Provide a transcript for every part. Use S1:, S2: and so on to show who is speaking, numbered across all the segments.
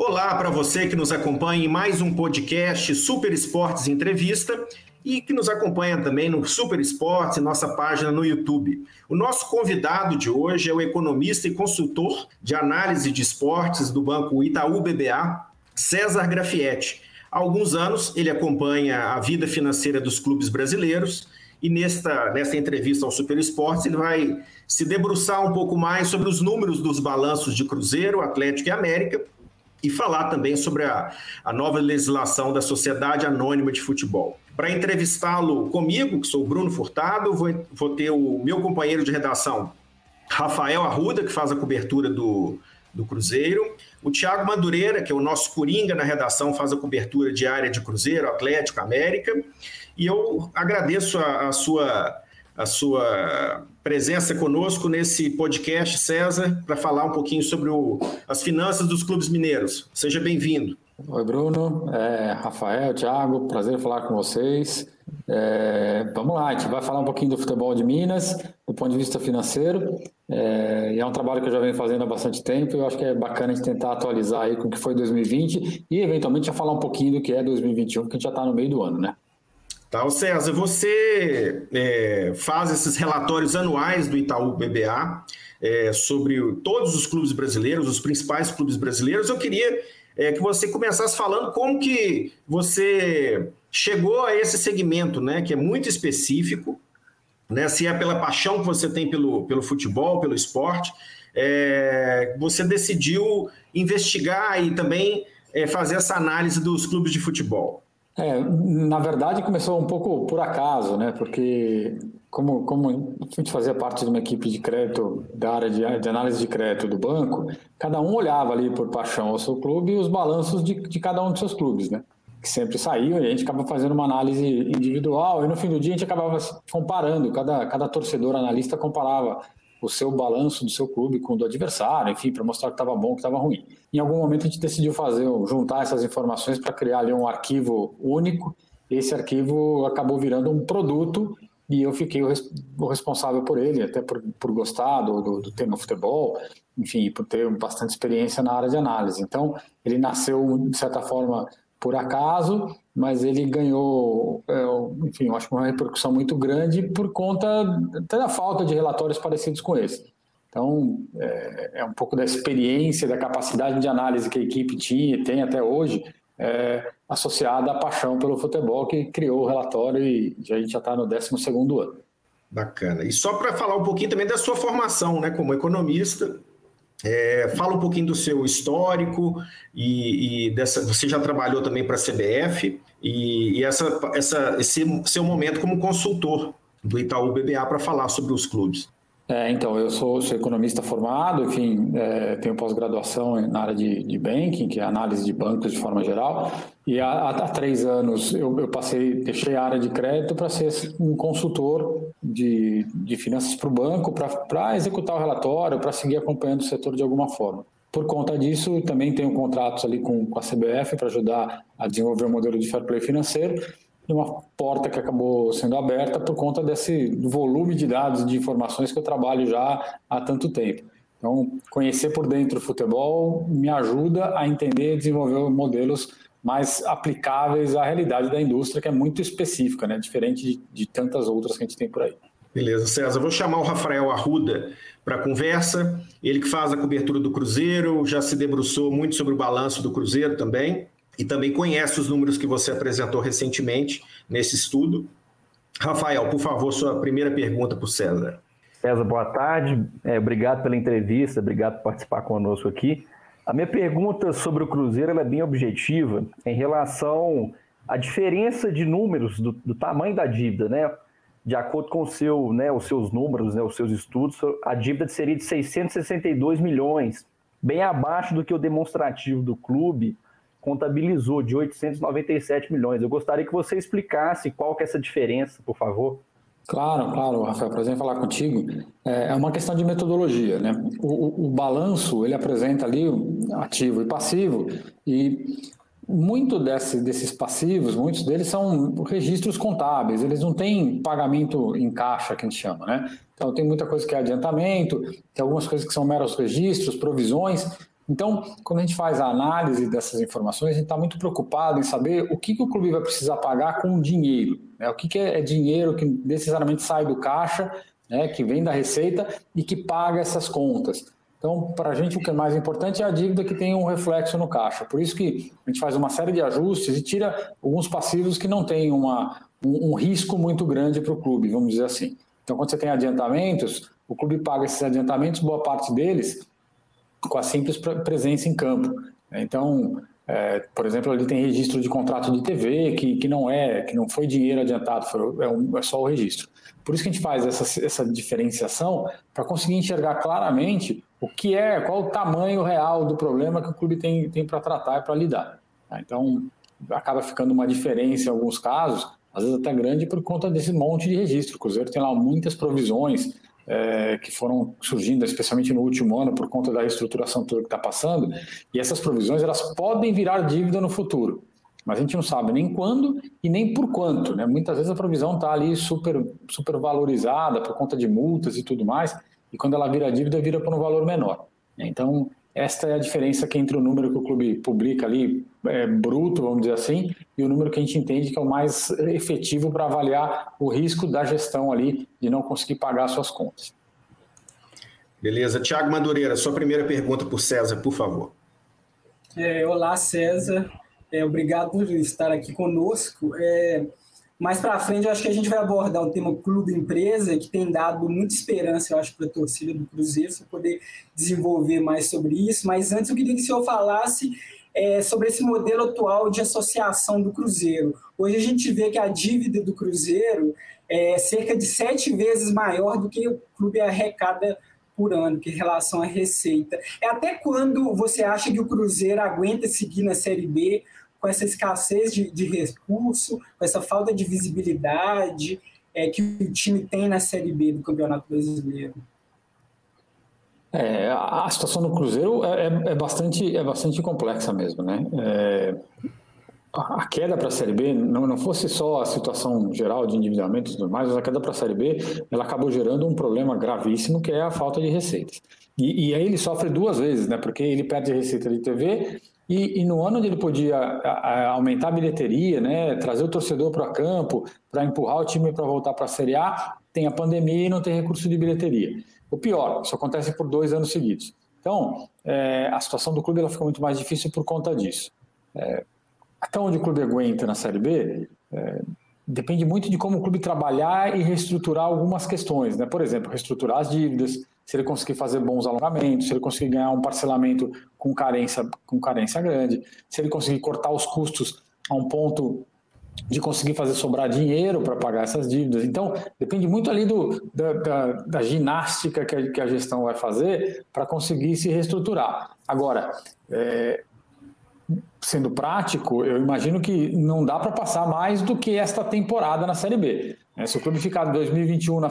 S1: Olá para você que nos acompanha em mais um podcast Super Esportes Entrevista e que nos acompanha também no Super Esportes, nossa página no YouTube. O nosso convidado de hoje é o economista e consultor de análise de esportes do Banco Itaú BBA, César Grafietti. Há alguns anos ele acompanha a vida financeira dos clubes brasileiros e nesta, nesta entrevista ao Super Esportes ele vai se debruçar um pouco mais sobre os números dos balanços de Cruzeiro, Atlético e América e falar também sobre a, a nova legislação da Sociedade Anônima de Futebol. Para entrevistá-lo comigo, que sou o Bruno Furtado, vou, vou ter o meu companheiro de redação, Rafael Arruda, que faz a cobertura do, do Cruzeiro, o Thiago Madureira, que é o nosso coringa na redação, faz a cobertura diária de Cruzeiro, Atlético, América, e eu agradeço a, a sua a sua presença conosco nesse podcast, César, para falar um pouquinho sobre o, as finanças dos clubes mineiros. Seja bem-vindo.
S2: Oi, Bruno, é, Rafael, Thiago, prazer falar com vocês. É, vamos lá, a gente vai falar um pouquinho do futebol de Minas, do ponto de vista financeiro. É, e é um trabalho que eu já venho fazendo há bastante tempo. Eu acho que é bacana a gente tentar atualizar aí com o que foi 2020 e, eventualmente, já falar um pouquinho do que é 2021, porque a gente já está no meio do ano, né?
S1: Tá, o César, você é, faz esses relatórios anuais do Itaú BBA é, sobre todos os clubes brasileiros, os principais clubes brasileiros. Eu queria é, que você começasse falando como que você chegou a esse segmento, né, que é muito específico, né, se é pela paixão que você tem pelo, pelo futebol, pelo esporte, é, você decidiu investigar e também é, fazer essa análise dos clubes de futebol.
S2: É, na verdade começou um pouco por acaso, né? Porque como, como a gente fazia parte de uma equipe de crédito, da área de, de análise de crédito do banco, cada um olhava ali por paixão ao seu clube e os balanços de, de cada um dos seus clubes, né? Que sempre saíam e a gente acaba fazendo uma análise individual e no fim do dia a gente acabava comparando, cada, cada torcedor analista comparava o seu balanço do seu clube com o do adversário, enfim, para mostrar que estava bom, que estava ruim. Em algum momento a gente decidiu fazer, juntar essas informações para criar ali um arquivo único. Esse arquivo acabou virando um produto e eu fiquei o, res, o responsável por ele, até por, por gostar do, do, do, tema futebol, enfim, por ter bastante experiência na área de análise. Então, ele nasceu, de certa forma, por acaso, mas ele ganhou, é, enfim, eu acho uma repercussão muito grande por conta até da falta de relatórios parecidos com esse. Então, é, é um pouco da experiência, da capacidade de análise que a equipe tinha e tem até hoje, é, associada à paixão pelo futebol que criou o relatório e a gente já está no 12 ano.
S1: Bacana. E só para falar um pouquinho também da sua formação, né, como economista, é, fala um pouquinho do seu histórico e, e dessa. Você já trabalhou também para a CBF e, e, essa, essa, esse seu momento como consultor do Itaú BBA para falar sobre os clubes.
S2: É, então, eu sou, sou, economista formado, enfim, é, tenho pós-graduação na área de, de, banking, que é análise de bancos de forma geral, e há, há três anos eu, eu, passei, deixei a área de crédito para ser um consultor de, de finanças para o banco, para executar o relatório, para seguir acompanhando o setor de alguma forma. Por conta disso, também tenho contratos ali com, com a CBF para ajudar a desenvolver o um modelo de fair play financeiro, e uma porta que acabou sendo aberta por conta desse volume de dados de informações que eu trabalho já há tanto tempo. Então, conhecer por dentro o futebol me ajuda a entender e desenvolver modelos mais aplicáveis à realidade da indústria, que é muito específica, né? diferente de, de tantas outras que a gente tem por aí.
S1: Beleza, César. Vou chamar o Rafael Arruda para conversa. Ele que faz a cobertura do Cruzeiro, já se debruçou muito sobre o balanço do Cruzeiro também e também conhece os números que você apresentou recentemente nesse estudo. Rafael, por favor, sua primeira pergunta para o César.
S3: César, boa tarde. É, obrigado pela entrevista, obrigado por participar conosco aqui. A minha pergunta sobre o Cruzeiro é bem objetiva em relação à diferença de números do, do, tamanho da dívida, né? De acordo com seu, né, os seus números, né, os seus estudos, a dívida seria de 662 milhões, bem abaixo do que o demonstrativo do clube, contabilizou de 897 milhões. Eu gostaria que você explicasse qual que é essa diferença, por favor.
S2: Claro, claro, Rafael, prazer em falar contigo. É, é uma questão de metodologia, né? O, o, o balanço, ele apresenta ali ativo e passivo, e muito desse, desses passivos, muitos deles são registros contábeis, eles não têm pagamento em caixa, que a gente chama, né? Então tem muita coisa que é adiantamento, tem algumas coisas que são meros registros, provisões, Então, quando a gente faz a análise dessas informações, a gente está muito preocupado em saber o que, que, o clube vai precisar pagar com dinheiro. Né? O que, que é, é dinheiro que necessariamente sai do caixa, né? que vem da receita e que paga essas contas. Então, para a gente, o que é mais importante é a dívida que tem um reflexo no caixa. Por isso que a gente faz uma série de ajustes e tira alguns passivos que não têm uma, um, um risco muito grande para o clube, vamos dizer assim. Então, quando você tem adiantamentos, o clube paga esses adiantamentos, boa parte deles, com a simples presença em campo. Então, é, por exemplo, ele tem registro de contrato de TV, que, que não é, que não foi dinheiro adiantado, foi, é, um, é só o registro. Por isso que a gente faz essa, essa diferenciação para conseguir enxergar claramente o que é, qual o tamanho real do problema que o clube tem, tem para tratar e para lidar. Tá? Então, acaba ficando uma diferença em alguns casos, às vezes até grande por conta desse monte de registro. O Cruzeiro tem lá muitas provisões é, que foram surgindo, especialmente no último ano, por conta da reestruturação toda que está passando, e essas provisões elas podem virar dívida no futuro. Mas a gente não sabe nem quando e nem por quanto. Né? Muitas vezes a provisão está ali super, super valorizada por conta de multas e tudo mais, e quando ela vira dívida, vira por um valor menor. Então, esta é a diferença que entre o número que o clube publica ali, é, bruto, vamos dizer assim, e o número que a gente entende que é o mais efetivo para avaliar o risco da gestão ali de não conseguir pagar suas contas.
S1: Beleza. Tiago Madureira, sua primeira pergunta para o César, por favor.
S4: É, olá, César. É, obrigado por estar aqui conosco. É, mais para frente, eu acho que a gente vai abordar o tema clube-empresa, que tem dado muita esperança, eu acho, para a torcida do Cruzeiro, para poder desenvolver mais sobre isso. Mas antes, eu queria que o senhor falasse é, sobre esse modelo atual de associação do Cruzeiro. Hoje a gente vê que a dívida do Cruzeiro é cerca de sete vezes maior do que o clube arrecada por ano, que em relação à receita. É até quando você acha que o Cruzeiro aguenta seguir na Série B com essa escassez de, de recurso, com essa falta de visibilidade é, que o time tem na Série B do Campeonato Brasileiro?
S2: É, a situação do Cruzeiro é, é, é, bastante, é bastante complexa mesmo, né? É, a queda para a Série B não, não fosse só a situação geral de endividamento e tudo mais, mas a queda para a Série B ela acabou gerando um problema gravíssimo que é a falta de receitas. E, e aí ele sofre duas vezes, né? Porque ele perde receita de TV e, e, no ano onde ele podia aumentar a bilheteria, né, trazer o torcedor para campo, para empurrar o time para voltar para a Série A, tem a pandemia e não tem recurso de bilheteria. O pior, isso acontece por dois anos seguidos. Então, é, a situação do clube ela fica muito mais difícil por conta disso. É, até onde o clube aguenta na Série B, é, depende muito de como o clube trabalhar e reestruturar algumas questões. Né? Por exemplo, reestruturar as dívidas, se ele conseguir fazer bons alongamentos, se ele conseguir ganhar um parcelamento com carência, com carência grande, se ele conseguir cortar os custos a um ponto de conseguir fazer sobrar dinheiro para pagar essas dívidas. Então, depende muito ali do, da, da, da ginástica que a, que a, gestão vai fazer para conseguir se reestruturar. Agora, é, sendo prático, eu imagino que não dá para passar mais do que esta temporada na Série B. É, se o clube ficar em 2021, na,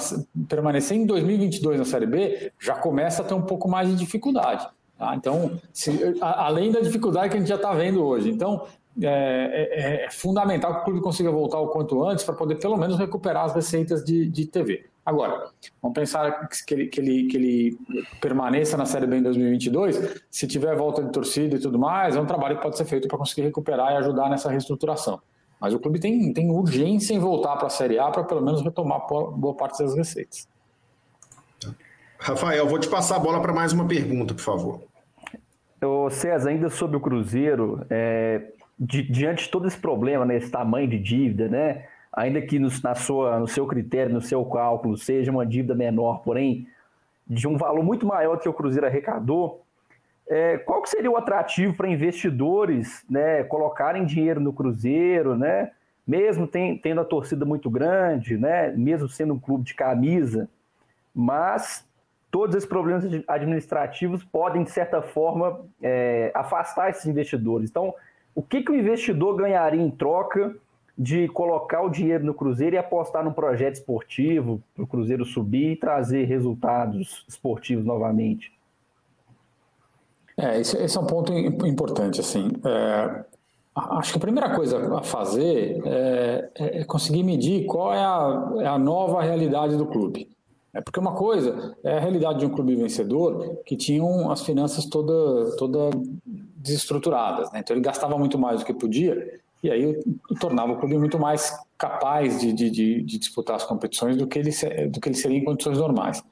S2: permanecer em 2022 na Série B, já começa a ter um pouco mais de dificuldade. Tá? Então, se, além da dificuldade que a gente já está vendo hoje. Então, é, é, é, fundamental que o clube consiga voltar o quanto antes para poder, pelo menos, recuperar as receitas de, de TV. Agora, vamos pensar que ele, que, ele, que ele permaneça na Série B em 2022. Se tiver volta de torcida e tudo mais, é um trabalho que pode ser feito para conseguir recuperar e ajudar nessa reestruturação. Mas o clube tem, tem urgência em voltar para a Série A para pelo menos retomar boa parte das receitas.
S1: Rafael, vou te passar a bola para mais uma pergunta, por favor.
S3: Ô César, ainda sobre o Cruzeiro, é, di, diante de todo esse problema, né, esse tamanho de dívida, né, ainda que no, na sua, no seu critério, no seu cálculo, seja uma dívida menor, porém de um valor muito maior que o Cruzeiro arrecadou, é, qual que seria o atrativo para investidores né, colocarem dinheiro no Cruzeiro, né, mesmo tem, tendo a torcida muito grande, né, mesmo sendo um clube de camisa, mas todos esses problemas administrativos podem, de certa forma, é, afastar esses investidores. Então, o que, que o investidor ganharia em troca de colocar o dinheiro no Cruzeiro e apostar num projeto esportivo, para o Cruzeiro subir e trazer resultados esportivos novamente?
S2: É, esse, esse, é um ponto importante, assim. É, acho que a primeira coisa a fazer é, é conseguir medir qual é a, é a, nova realidade do clube. É porque uma coisa é a realidade de um clube vencedor que tinham as finanças toda, toda desestruturadas. Né? Então ele gastava muito mais do que podia e aí tornava o clube muito mais capaz de, de, de, de disputar as competições do que, ele, do que ele seria em condições normais.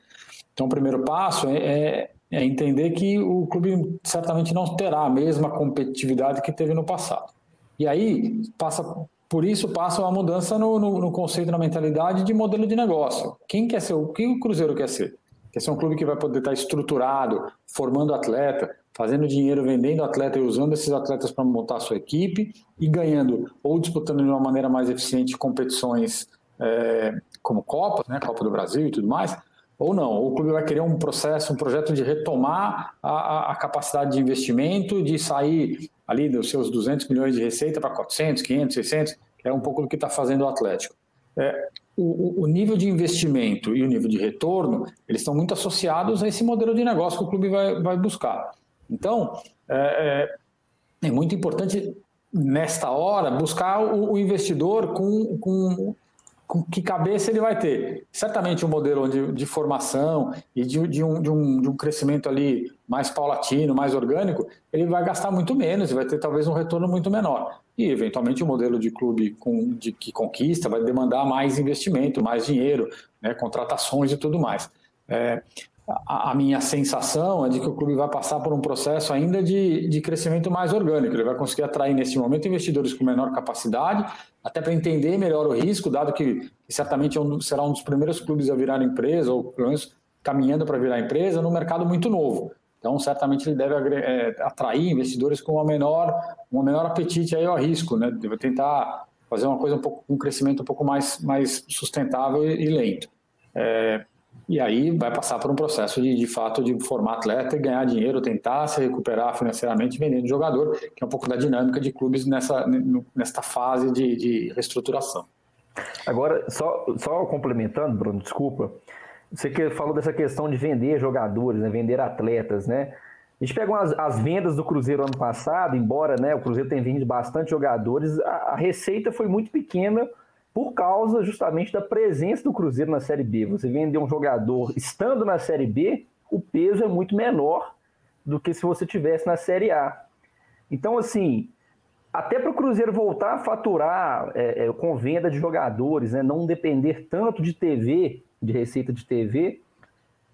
S2: Então o primeiro passo é, é, é entender que o clube certamente não terá a mesma competitividade que teve no passado. E aí passa por isso passa uma mudança no, no, no, conceito, na mentalidade de modelo de negócio. Quem quer ser, o que o Cruzeiro quer ser? Quer ser um clube que vai poder estar estruturado, formando atleta, fazendo dinheiro, vendendo atleta e usando esses atletas para montar a sua equipe e ganhando ou disputando de uma maneira mais eficiente competições é, como Copa, né, Copa do Brasil e tudo mais, ou não. O clube vai querer um processo, um projeto de retomar a, a capacidade de investimento, de sair ali dos seus 200 milhões de receita para 400, 500, 600, que é um pouco do que está fazendo o Atlético. É, o, o, nível de investimento e o nível de retorno, eles estão muito associados a esse modelo de negócio que o clube vai, vai buscar. Então, é, é, é muito importante, nesta hora, buscar o, o investidor com, com com que cabeça ele vai ter. Certamente um modelo de, de formação e de, de, um, de, um, de um crescimento ali mais paulatino, mais orgânico, ele vai gastar muito menos e vai ter talvez um retorno muito menor. E, eventualmente, o um modelo de clube com, de, que conquista vai demandar mais investimento, mais dinheiro, né, contratações e tudo mais. É, a, minha sensação é de que o clube vai passar por um processo ainda de, de crescimento mais orgânico. Ele vai conseguir atrair, nesse momento, investidores com menor capacidade, até para entender melhor o risco, dado que, que certamente é um, será um dos primeiros clubes a virar empresa, ou pelo menos caminhando para virar empresa, no mercado muito novo. Então, certamente ele deve é, atrair investidores com uma menor, um menor apetite aí ao risco, né? Deve tentar fazer uma coisa um pouco, um crescimento um pouco mais, mais sustentável e, e lento. É, e aí vai passar por um processo de, de fato, de formar atleta e ganhar dinheiro, tentar se recuperar financeiramente vendendo jogador, que é um pouco da dinâmica de clubes nessa, nesta fase de, de reestruturação.
S3: Agora, só, só complementando, Bruno, desculpa, você que falou dessa questão de vender jogadores, né, vender atletas, né? A gente pega as, as, vendas do Cruzeiro ano passado, embora né, o Cruzeiro tenha vendido bastante jogadores, a, a receita foi muito pequena por causa justamente da presença do Cruzeiro na Série B. Você vender um jogador estando na Série B, o peso é muito menor do que se você tivesse na Série A. Então, assim, até para o Cruzeiro voltar a faturar é, é, com venda de jogadores, né, não depender tanto de TV, de receita de TV,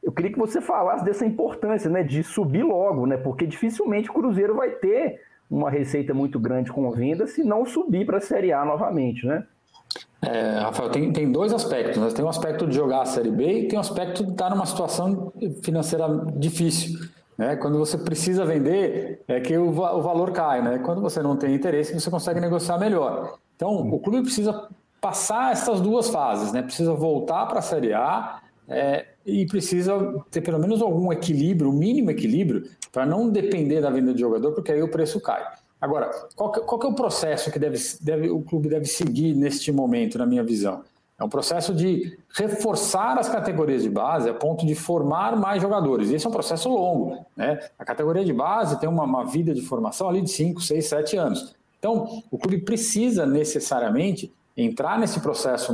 S3: eu queria que você falasse dessa importância né, de subir logo, né, porque dificilmente o Cruzeiro vai ter uma receita muito grande com venda se não subir para a Série A novamente, né?
S2: É, Rafael, tem, tem dois aspectos. Né? Tem o um aspecto de jogar a Série B e tem o um aspecto de estar numa situação financeira difícil. Né? Quando você precisa vender, é que o, o valor cai. Né? Quando você não tem interesse, você consegue negociar melhor. Então, o clube precisa passar essas duas fases. Né? Precisa voltar para a Série A é, e precisa ter pelo menos algum equilíbrio, o mínimo equilíbrio, para não depender da venda de jogador, porque aí o preço cai. Agora, qual que, qual que é o processo que deve, deve, o clube deve seguir neste momento, na minha visão? É um processo de reforçar as categorias de base a ponto de formar mais jogadores. E esse é um processo longo. Né? A categoria de base tem uma, uma vida de formação ali de 5, 6, 7 anos. Então, o clube precisa necessariamente entrar nesse processo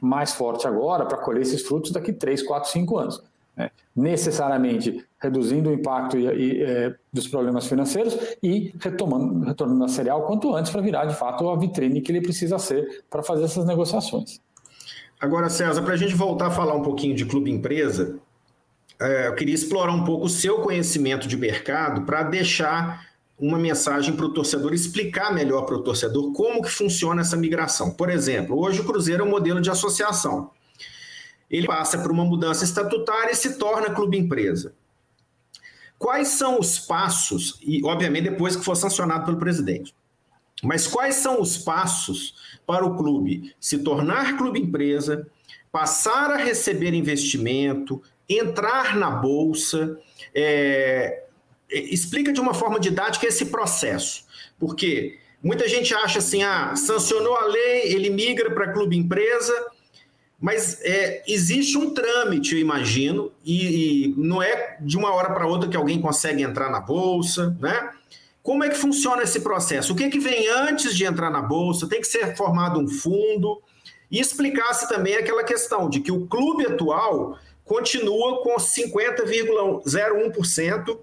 S2: mais forte agora para colher esses frutos daqui 3, 4, 5 anos né? necessariamente reduzindo o impacto e, e, é, dos problemas financeiros e retomando, retornando a cereal quanto antes para virar de fato a vitrine que ele precisa ser para fazer essas negociações.
S1: Agora, César, para a gente voltar a falar um pouquinho de clube empresa, é, eu queria explorar um pouco o seu conhecimento de mercado para deixar uma mensagem para o torcedor, explicar melhor para o torcedor como que funciona essa migração. Por exemplo, hoje o Cruzeiro é um modelo de associação ele passa por uma mudança estatutária e se torna clube empresa. Quais são os passos, e obviamente depois que for sancionado pelo presidente, mas quais são os passos para o clube se tornar clube empresa, passar a receber investimento, entrar na bolsa? É, explica de uma forma didática esse processo, porque muita gente acha assim: ah, sancionou a lei, ele migra para clube empresa mas é, existe um trâmite, eu imagino, e, e não é de uma hora para outra que alguém consegue entrar na bolsa, né? Como é que funciona esse processo? O que, é que vem antes de entrar na bolsa? Tem que ser formado um fundo? e explicasse também aquela questão de que o clube atual continua com 50,01%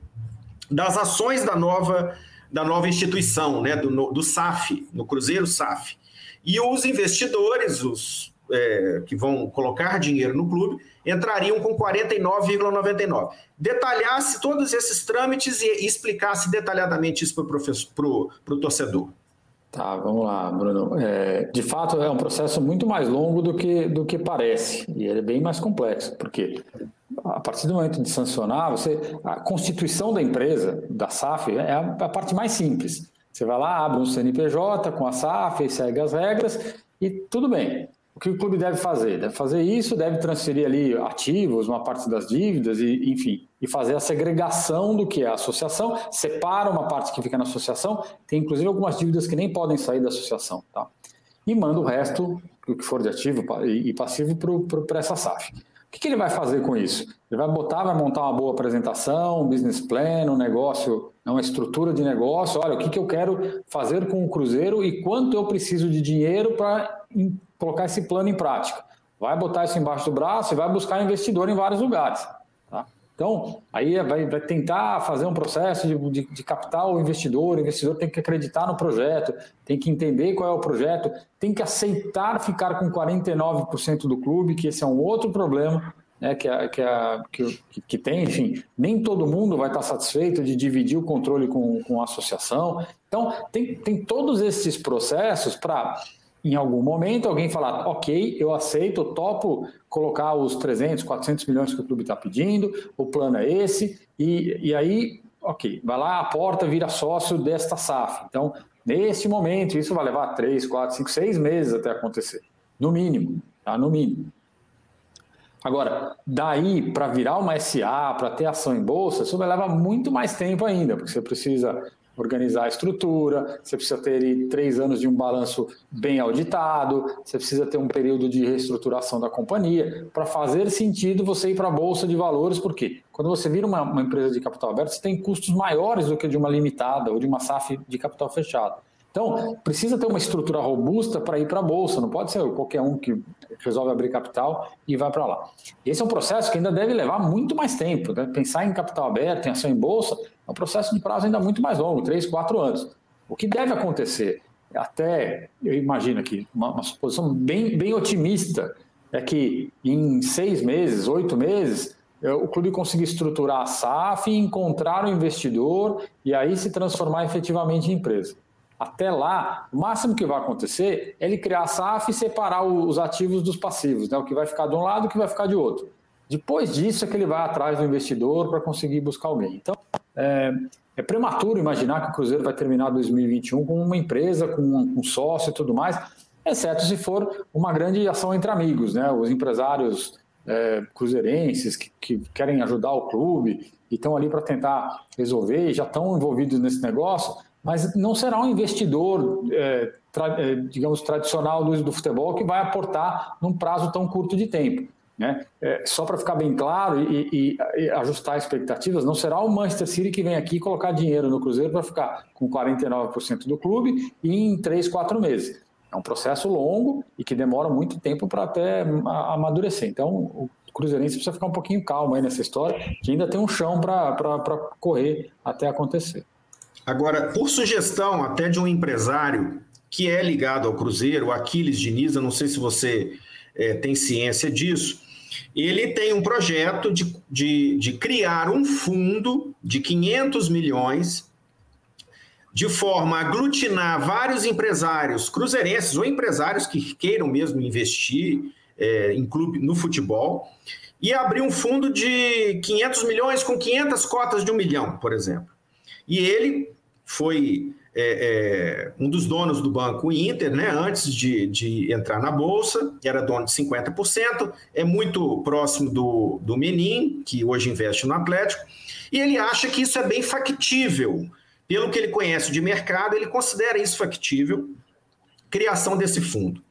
S1: das ações da nova, da nova instituição, né, do, do SAF, no Cruzeiro SAF. E os investidores, os é, que vão colocar dinheiro no clube, entrariam com 49,99. Detalhasse todos esses trâmites e explicasse detalhadamente isso para o torcedor.
S2: Tá, vamos lá, Bruno. É, de fato, é um processo muito mais longo do que, do que parece, e ele é bem mais complexo, porque a partir do momento de sancionar, você, a constituição da empresa, da SAF, é a, a parte mais simples. Você vai lá, abre um CNPJ com a SAF, segue as regras e tudo bem. O que o clube deve fazer? Deve fazer isso, deve transferir ali ativos, uma parte das dívidas, e, enfim, e fazer a segregação do que é a associação, separa uma parte que fica na associação, tem inclusive algumas dívidas que nem podem sair da associação, tá? E manda o resto, o que for de ativo e passivo, para essa SAF. O que ele vai fazer com isso? Ele vai botar, vai montar uma boa apresentação, um business plan, um negócio, uma estrutura de negócio. Olha, o que, que eu quero fazer com o Cruzeiro e quanto eu preciso de dinheiro para colocar esse plano em prática. Vai botar isso embaixo do braço e vai buscar investidor em vários lugares. Tá? Então, aí vai, vai, tentar fazer um processo de, de, de o investidor, o investidor tem que acreditar no projeto, tem que entender qual é o projeto, tem que aceitar ficar com 49% do clube, que esse é um outro problema né, que, a, que, a, que, que, tem, enfim, nem todo mundo vai estar satisfeito de dividir o controle com, com a associação. Então, tem, tem todos esses processos para em algum momento alguém falar, ok, eu aceito, eu topo colocar os 300, 400 milhões que o clube está pedindo, o plano é esse, e, e aí, ok, vai lá, a porta vira sócio desta SAF. Então, nesse momento, isso vai levar 3, 4, 5, 6 meses até acontecer, no mínimo, tá? No mínimo. Agora, daí para virar uma SA, para ter ação em bolsa, isso vai levar muito mais tempo ainda, porque você precisa organizar a estrutura, você precisa ter três anos de um balanço bem auditado, você precisa ter um período de reestruturação da companhia. Para fazer sentido você ir para a Bolsa de Valores, porque quando você vira uma, uma empresa de capital aberto, você tem custos maiores do que de uma limitada ou de uma SAF de capital fechado. Então, precisa ter uma estrutura robusta para ir para a Bolsa, não pode ser qualquer um que resolve abrir capital e vai para lá. Esse é um processo que ainda deve levar muito mais tempo. Né? Pensar em capital aberto, em ação em Bolsa, é um processo de prazo ainda muito mais longo, três, quatro anos. O que deve acontecer, até eu imagino aqui, uma, uma suposição bem, bem otimista, é que em seis meses, oito meses, é, o clube conseguir estruturar a SAF, encontrar o investidor e aí se transformar efetivamente em empresa. Até lá, o máximo que vai acontecer é ele criar a SAF e separar os ativos dos passivos, né? o que vai ficar de um lado e o que vai ficar de outro. Depois disso é que ele vai atrás do investidor para conseguir buscar alguém. Então, é, é, prematuro imaginar que o Cruzeiro vai terminar 2021 com uma empresa, com um, sócio e tudo mais, exceto se for uma grande ação entre amigos, né? Os empresários é, cruzeirenses que, que, querem ajudar o clube e estão ali para tentar resolver, já estão envolvidos nesse negócio, mas não será um investidor, é, tra, é, digamos, tradicional do, do, futebol que vai aportar num prazo tão curto de tempo. Né? É, só para ficar bem claro e, e, e, ajustar expectativas, não será o Manchester City que vem aqui colocar dinheiro no Cruzeiro para ficar com 49% do clube em 3, 4 meses. É um processo longo e que demora muito tempo para até amadurecer. Então, o Cruzeirense precisa ficar um pouquinho calmo aí nessa história, que ainda tem um chão para correr até acontecer.
S1: Agora, por sugestão até de um empresário que é ligado ao Cruzeiro, Aquiles Diniz, eu não sei se você é, tem ciência disso, ele tem um projeto de, de, de criar um fundo de 500 milhões de forma a aglutinar vários empresários cruzeirenses ou empresários que queiram mesmo investir é, em clube no futebol e abrir um fundo de 500 milhões com 500 cotas de um milhão, por exemplo. E ele foi é, é, um dos donos do Banco Inter, né, antes de, de entrar na Bolsa, era dono de 50%, é muito próximo do, do Menin, que hoje investe no Atlético, e ele acha que isso é bem factível. Pelo que ele conhece de mercado, ele considera isso factível, criação desse fundo.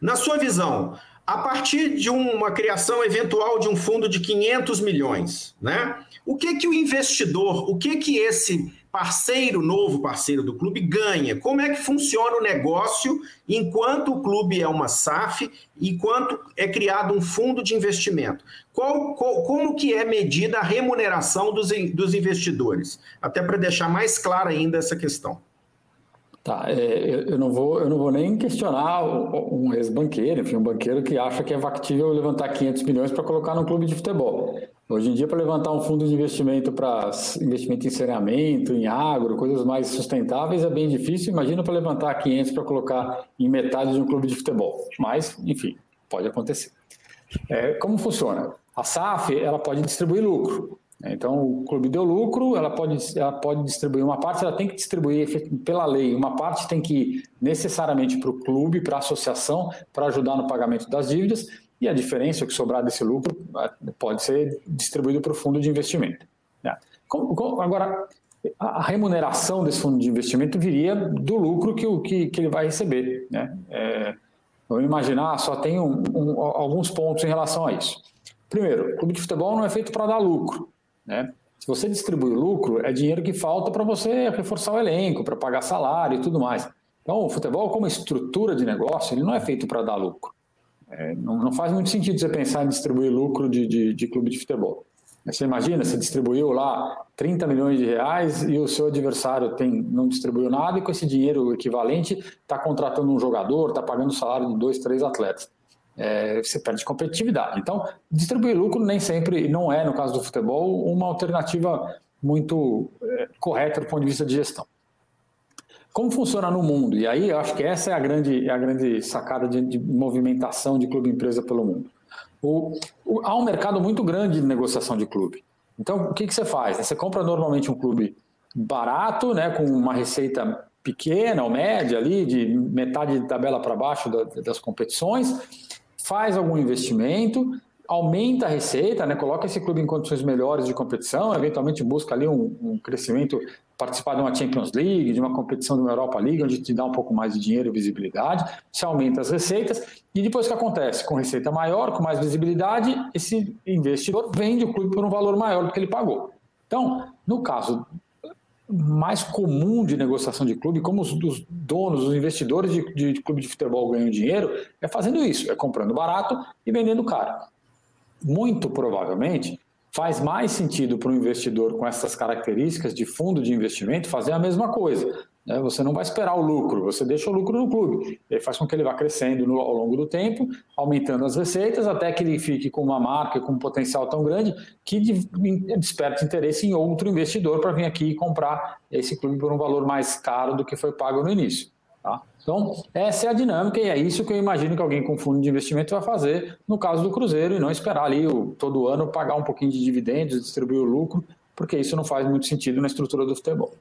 S1: Na sua visão, a partir de uma criação eventual de um fundo de 500 milhões, né? O que que o investidor, o que que esse parceiro, novo parceiro do clube, ganha? Como é que funciona o negócio enquanto o clube é uma SAF, enquanto é criado um fundo de investimento? Qual, qual, como que é medida a remuneração dos, dos investidores? Até para deixar mais clara ainda essa questão.
S2: Tá, é, eu, não vou, eu não vou nem questionar um ex-banqueiro, enfim, um banqueiro que acha que é factível levantar 500 milhões para colocar no clube de futebol. Hoje em dia, para levantar um fundo de investimento para investimento em saneamento, em agro, coisas mais sustentáveis, é bem difícil. Imagina para levantar 500 para colocar em metade de um clube de futebol. Mas, enfim, pode acontecer. É, como funciona? A SAF ela pode distribuir lucro. Então, o clube deu lucro, ela pode, ela pode distribuir uma parte, ela tem que distribuir pela lei, uma parte tem que ir necessariamente para o clube, para a associação, para ajudar no pagamento das dívidas, e a diferença, o que sobrar desse lucro, pode ser distribuído para o fundo de investimento. Né? Agora, a remuneração desse fundo de investimento viria do lucro que, que, que ele vai receber. Né? É, vamos imaginar, só tem um, um, alguns pontos em relação a isso. Primeiro, o clube de futebol não é feito para dar lucro. Né? Se você distribui lucro, é dinheiro que falta para você reforçar o elenco, para pagar salário e tudo mais. Então, o futebol, como estrutura de negócio, ele não é feito para dar lucro. É, não, não, faz muito sentido você pensar em distribuir lucro de, de, de clube de futebol. Você imagina, você distribuiu lá 30 milhões de reais e o seu adversário tem, não distribuiu nada e com esse dinheiro equivalente está contratando um jogador, está pagando o salário de dois, três atletas é, você perde competitividade. Então, distribuir lucro nem sempre, não é, no caso do futebol, uma alternativa muito é, correta do ponto de vista de gestão. Como funciona no mundo? E aí eu acho que essa é a grande, é a grande sacada de, de movimentação de clube-empresa pelo mundo. O, o, há um mercado muito grande de negociação de clube. Então, o que, que você faz? Você compra normalmente um clube barato, né, com uma receita pequena ou média ali, de metade de tabela para baixo da, das competições, faz algum investimento, aumenta a receita, né, coloca esse clube em condições melhores de competição, eventualmente busca ali um, um crescimento, participar de uma Champions League, de uma competição de uma Europa League, onde te dá um pouco mais de dinheiro e visibilidade, se aumenta as receitas, e depois o que acontece? Com receita maior, com mais visibilidade, esse investidor vende o clube por um valor maior do que ele pagou. Então, no caso mais comum de negociação de clube, como os, os donos, os investidores de, de, de, clube de futebol ganham dinheiro, é fazendo isso, é comprando barato e vendendo caro. Muito provavelmente faz mais sentido para um investidor com essas características de fundo de investimento fazer a mesma coisa. Né? Você não vai esperar o lucro, você deixa o lucro no clube. Ele faz com que ele vá crescendo no, ao longo do tempo, aumentando as receitas, até que ele fique com uma marca com um potencial tão grande que desperte interesse em outro investidor para vir aqui e comprar esse clube por um valor mais caro do que foi pago no início. Tá? Então, essa é a dinâmica e é isso que eu imagino que alguém com fundo de investimento vai fazer no caso do Cruzeiro e não esperar ali o, todo ano pagar um pouquinho de dividendos, distribuir o lucro, porque isso não faz muito sentido na estrutura do futebol.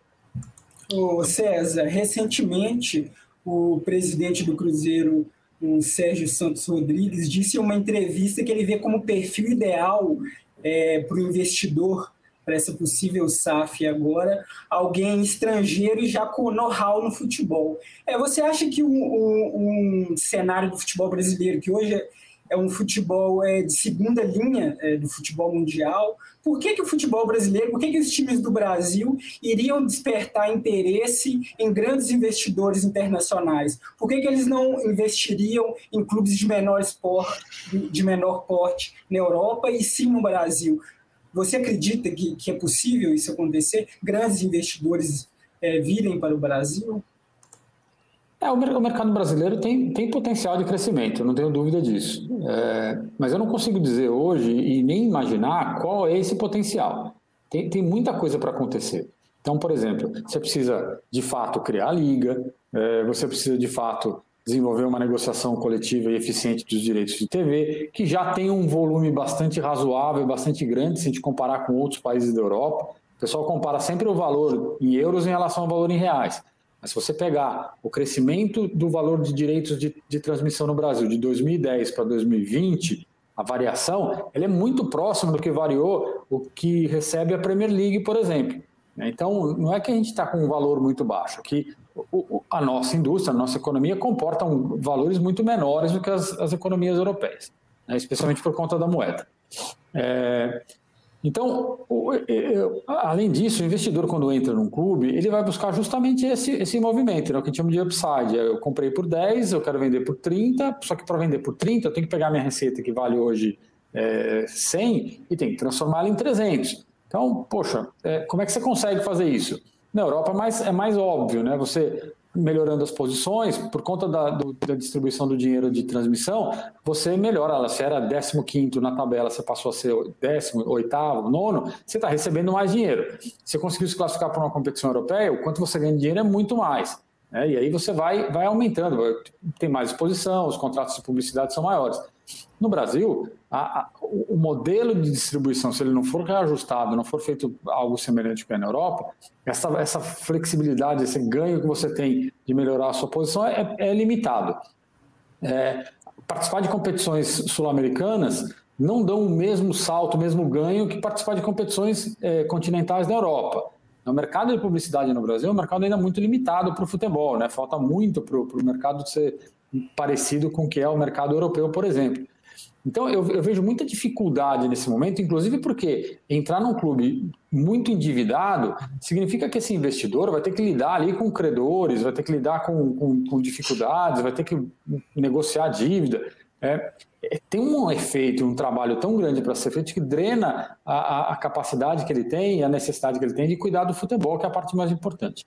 S4: Ô César, recentemente o presidente do Cruzeiro, o Sérgio Santos Rodrigues, disse em uma entrevista que ele vê como perfil ideal é, para o investidor, para essa possível SAF agora, alguém estrangeiro e já com know-how no futebol. É, você acha que um, um, um cenário do futebol brasileiro, que hoje é é um futebol é, de segunda linha é, do futebol mundial. Por que, que o futebol brasileiro, por que, que os times do Brasil iriam despertar interesse em grandes investidores internacionais? Por que, que eles não investiriam em clubes de menor, esporte, de menor porte na Europa e sim no Brasil? Você acredita que, que é possível isso acontecer? Grandes investidores é, virem para o Brasil?
S2: É, o mercado brasileiro tem, tem potencial de crescimento, não tenho dúvida disso. É, mas eu não consigo dizer hoje e nem imaginar qual é esse potencial. Tem, tem muita coisa para acontecer. Então, por exemplo, você precisa de fato criar a liga, é, você precisa de fato desenvolver uma negociação coletiva e eficiente dos direitos de TV, que já tem um volume bastante razoável, bastante grande, se a gente comparar com outros países da Europa. O pessoal compara sempre o valor em euros em relação ao valor em reais. Mas se você pegar o crescimento do valor de direitos de, de transmissão no Brasil de 2010 para 2020, a variação ela é muito próxima do que variou o que recebe a Premier League, por exemplo. Então, não é que a gente está com um valor muito baixo, a nossa indústria, a nossa economia comporta um, valores muito menores do que as, as economias europeias, né, especialmente por conta da moeda. É, então, além disso, o investidor, quando entra num clube, ele vai buscar justamente esse, esse movimento, né, o que a gente chama de upside. Eu comprei por 10, eu quero vender por 30, só que para vender por 30, eu tenho que pegar minha receita, que vale hoje é, 100, e tem que transformá-la em 300. Então, poxa, é, como é que você consegue fazer isso? Na Europa é mais, é mais óbvio, né? Você melhorando as posições, por conta da, do, da distribuição do dinheiro de transmissão, você melhora. Se era 15 na tabela, você passou a ser décimo, oitavo, nono, você está recebendo mais dinheiro. Você conseguiu se classificar para uma competição europeia, o quanto você ganha de dinheiro é muito mais. Né? E aí você vai, vai aumentando, tem mais exposição, os contratos de publicidade são maiores. No Brasil, a, a, o modelo de distribuição, se ele não for reajustado, não for feito algo semelhante que é na Europa, essa, essa flexibilidade, esse ganho que você tem de melhorar a sua posição é, é limitado. É, participar de competições sul-americanas não dão o mesmo salto, o mesmo ganho que participar de competições é, continentais da Europa. O mercado de publicidade no Brasil é um mercado ainda muito limitado para o futebol, né? falta muito para o mercado ser parecido com o que é o mercado europeu, por exemplo. Então, eu, eu, vejo muita dificuldade nesse momento, inclusive porque entrar num clube muito endividado significa que esse investidor vai ter que lidar ali com credores, vai ter que lidar com, com, com dificuldades, vai ter que negociar dívida. É, é, tem um efeito, um trabalho tão grande para ser feito que drena a, a, capacidade que ele tem e a necessidade que ele tem de cuidar do futebol, que é a parte mais importante.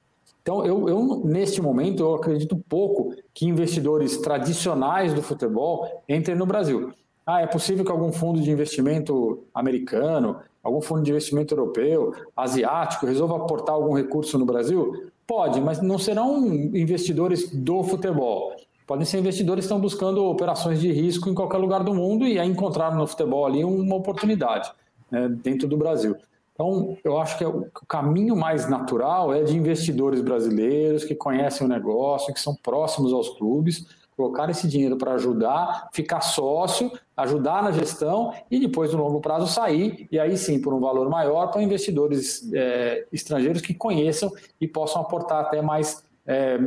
S2: Então, eu, eu, neste momento, eu acredito pouco que investidores tradicionais do futebol entrem no Brasil. Ah, é possível que algum fundo de investimento americano, algum fundo de investimento europeu, asiático, resolva aportar algum recurso no Brasil? Pode, mas não serão investidores do futebol. Podem ser investidores que estão buscando operações de risco em qualquer lugar do mundo e aí encontraram no futebol ali uma oportunidade né, dentro do Brasil. Então, eu acho que o caminho mais natural é de investidores brasileiros que conhecem o negócio, que são próximos aos clubes, colocar esse dinheiro para ajudar, ficar sócio, ajudar na gestão e depois, no longo prazo, sair, e aí sim, por um valor maior, para investidores é, estrangeiros que conheçam e possam aportar até mais é,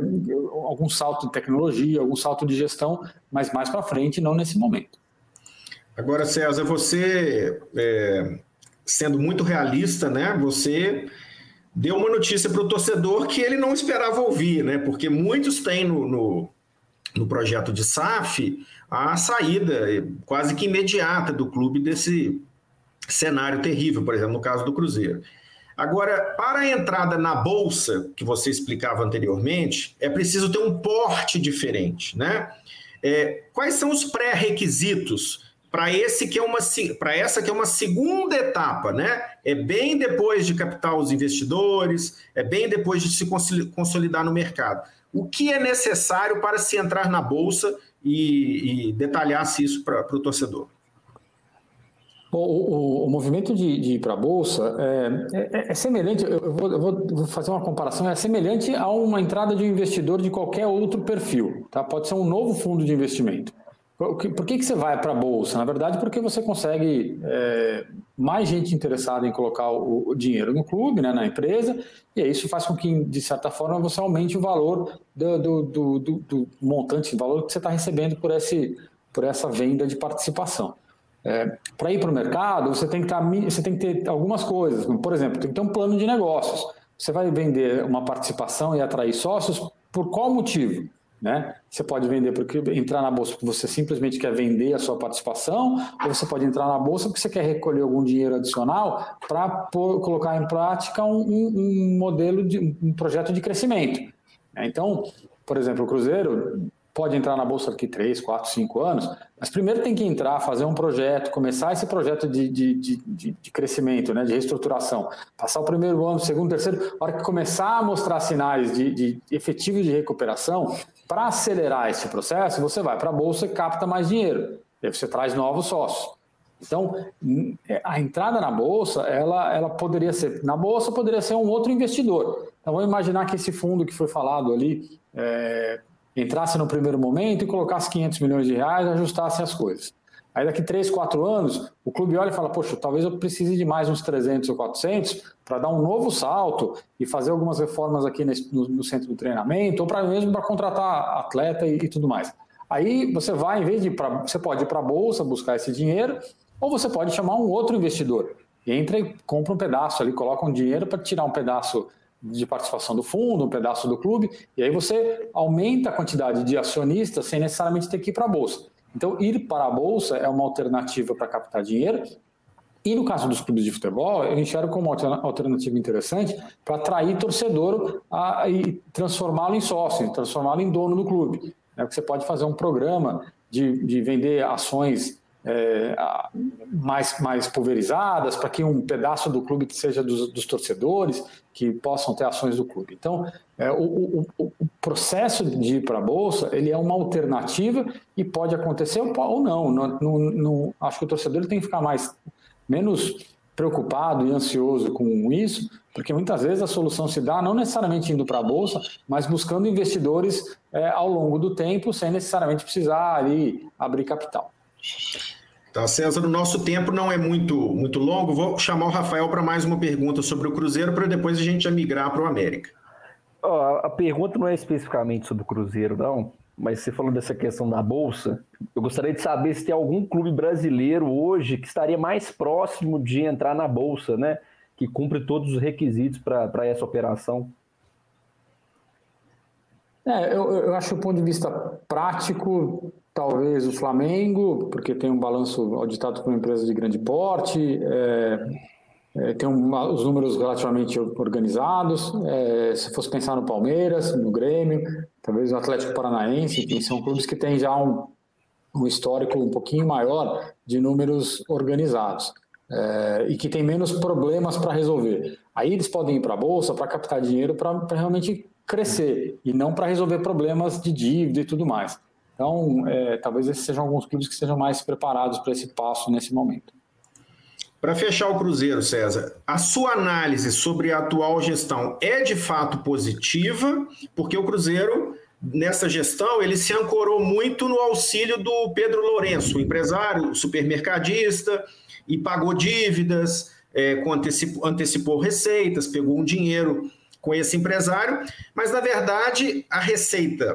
S2: algum salto de tecnologia, algum salto de gestão, mas mais para frente, não nesse momento.
S1: Agora, César, você é, sendo muito realista, né? Você deu uma notícia para o torcedor que ele não esperava ouvir, né? Porque muitos têm no, no, no, projeto de SAF a saída quase que imediata do clube desse cenário terrível, por exemplo, no caso do Cruzeiro. Agora, para a entrada na bolsa, que você explicava anteriormente, é preciso ter um porte diferente, né? É, quais são os pré-requisitos para esse que é uma para essa que é uma segunda etapa, né? É bem depois de captar os investidores, é bem depois de se consolidar no mercado. O que é necessário para se entrar na bolsa e, e detalhar-se isso para o torcedor?
S2: O, o, o, movimento de, de ir para a Bolsa é, é, é semelhante, eu vou, eu vou, fazer uma comparação, é semelhante a uma entrada de um investidor de qualquer outro perfil. Tá? Pode ser um novo fundo de investimento. Por que, por que, que você vai para a Bolsa? Na verdade, porque você consegue é, mais gente interessada em colocar o, o, dinheiro no clube, né, na empresa, e isso faz com que, de certa forma, você aumente o valor do, do, do, do, do montante, o valor que você está recebendo por, esse, por essa venda de participação. É, para ir para o mercado, você tem, que tá, você tem que ter algumas coisas. Por exemplo, tem que ter um plano de negócios. Você vai vender uma participação e atrair sócios por qual motivo? Né? Você pode vender porque entrar na bolsa porque você simplesmente quer vender a sua participação, ou você pode entrar na bolsa porque você quer recolher algum dinheiro adicional para colocar em prática um, um, um, modelo de um projeto de crescimento. Então, por exemplo, o Cruzeiro pode entrar na bolsa daqui 3, 4, 5 anos, mas primeiro tem que entrar, fazer um projeto, começar esse projeto de, de, de, de crescimento, né, de reestruturação, passar o primeiro ano, segundo, terceiro, a hora que começar a mostrar sinais de, de efetivo de recuperação, para acelerar esse processo, você vai para a bolsa e capta mais dinheiro. E você traz novos sócios. Então, é, a entrada na bolsa, ela, ela poderia ser, na bolsa poderia ser um outro investidor. Então, vamos imaginar que esse fundo que foi falado ali é, entrasse no primeiro momento e colocasse 500 milhões de reais ajustasse as coisas. Aí daqui 3, 4 anos, o clube olha e fala, poxa, talvez eu precise de mais uns 300 ou 400 para dar um novo salto e fazer algumas reformas aqui nesse, no, no, centro de treinamento, ou para mesmo para contratar atleta e, e, tudo mais. Aí você vai, em vez de ir pra, você pode ir para a bolsa buscar esse dinheiro, ou você pode chamar um outro investidor. Entra e compra um pedaço ali, coloca um dinheiro para tirar um pedaço de participação do fundo, um pedaço do clube, e aí você aumenta a quantidade de acionistas sem necessariamente ter que ir para a bolsa. Então, ir para a bolsa é uma alternativa para captar dinheiro. E no caso dos clubes de futebol, eu enxergo como uma alternativa interessante para atrair torcedor a, e transformá-lo em sócio, transformá-lo em dono do clube. É, porque você pode fazer um programa de, de vender ações é, mais, mais pulverizadas, para que um pedaço do clube que seja dos, dos torcedores, que possam ter ações do clube. Então, é, o, o, o, processo de ir para a Bolsa, ele é uma alternativa e pode acontecer ou não. acho que o torcedor tem que ficar mais, menos preocupado e ansioso com isso, porque muitas vezes a solução se dá não necessariamente indo para a Bolsa, mas buscando investidores é, ao longo do tempo, sem necessariamente precisar ali abrir capital.
S1: Tá, César, o nosso tempo não é muito, muito longo. Vou chamar o Rafael para mais uma pergunta sobre o Cruzeiro, para depois a gente já migrar para o América.
S3: Oh, a pergunta não é especificamente sobre o Cruzeiro, não, mas você falando dessa questão da Bolsa, eu gostaria de saber se tem algum clube brasileiro hoje que estaria mais próximo de entrar na Bolsa, né? Que cumpre todos os requisitos para essa operação.
S2: É, eu, eu acho que do ponto de vista prático, talvez o Flamengo, porque tem um balanço auditado por uma empresa de grande porte, é, é, tem uma, os números relativamente organizados. É, se fosse pensar no Palmeiras, no Grêmio, talvez o Atlético Paranaense, enfim, são clubes que têm já um, um histórico um pouquinho maior de números organizados. É, e que tem menos problemas para resolver. Aí eles podem ir para a bolsa para captar dinheiro para realmente crescer e não para resolver problemas de dívida e tudo mais. Então, é, talvez esses sejam alguns clubes que estejam mais preparados para esse passo nesse momento.
S1: Para fechar o Cruzeiro, César, a sua análise sobre a atual gestão é de fato positiva, porque o Cruzeiro, nessa gestão, ele se ancorou muito no auxílio do Pedro Lourenço, empresário, supermercadista, e pagou dívidas, é, antecipou, antecipou receitas, pegou um dinheiro com esse empresário, mas na verdade a receita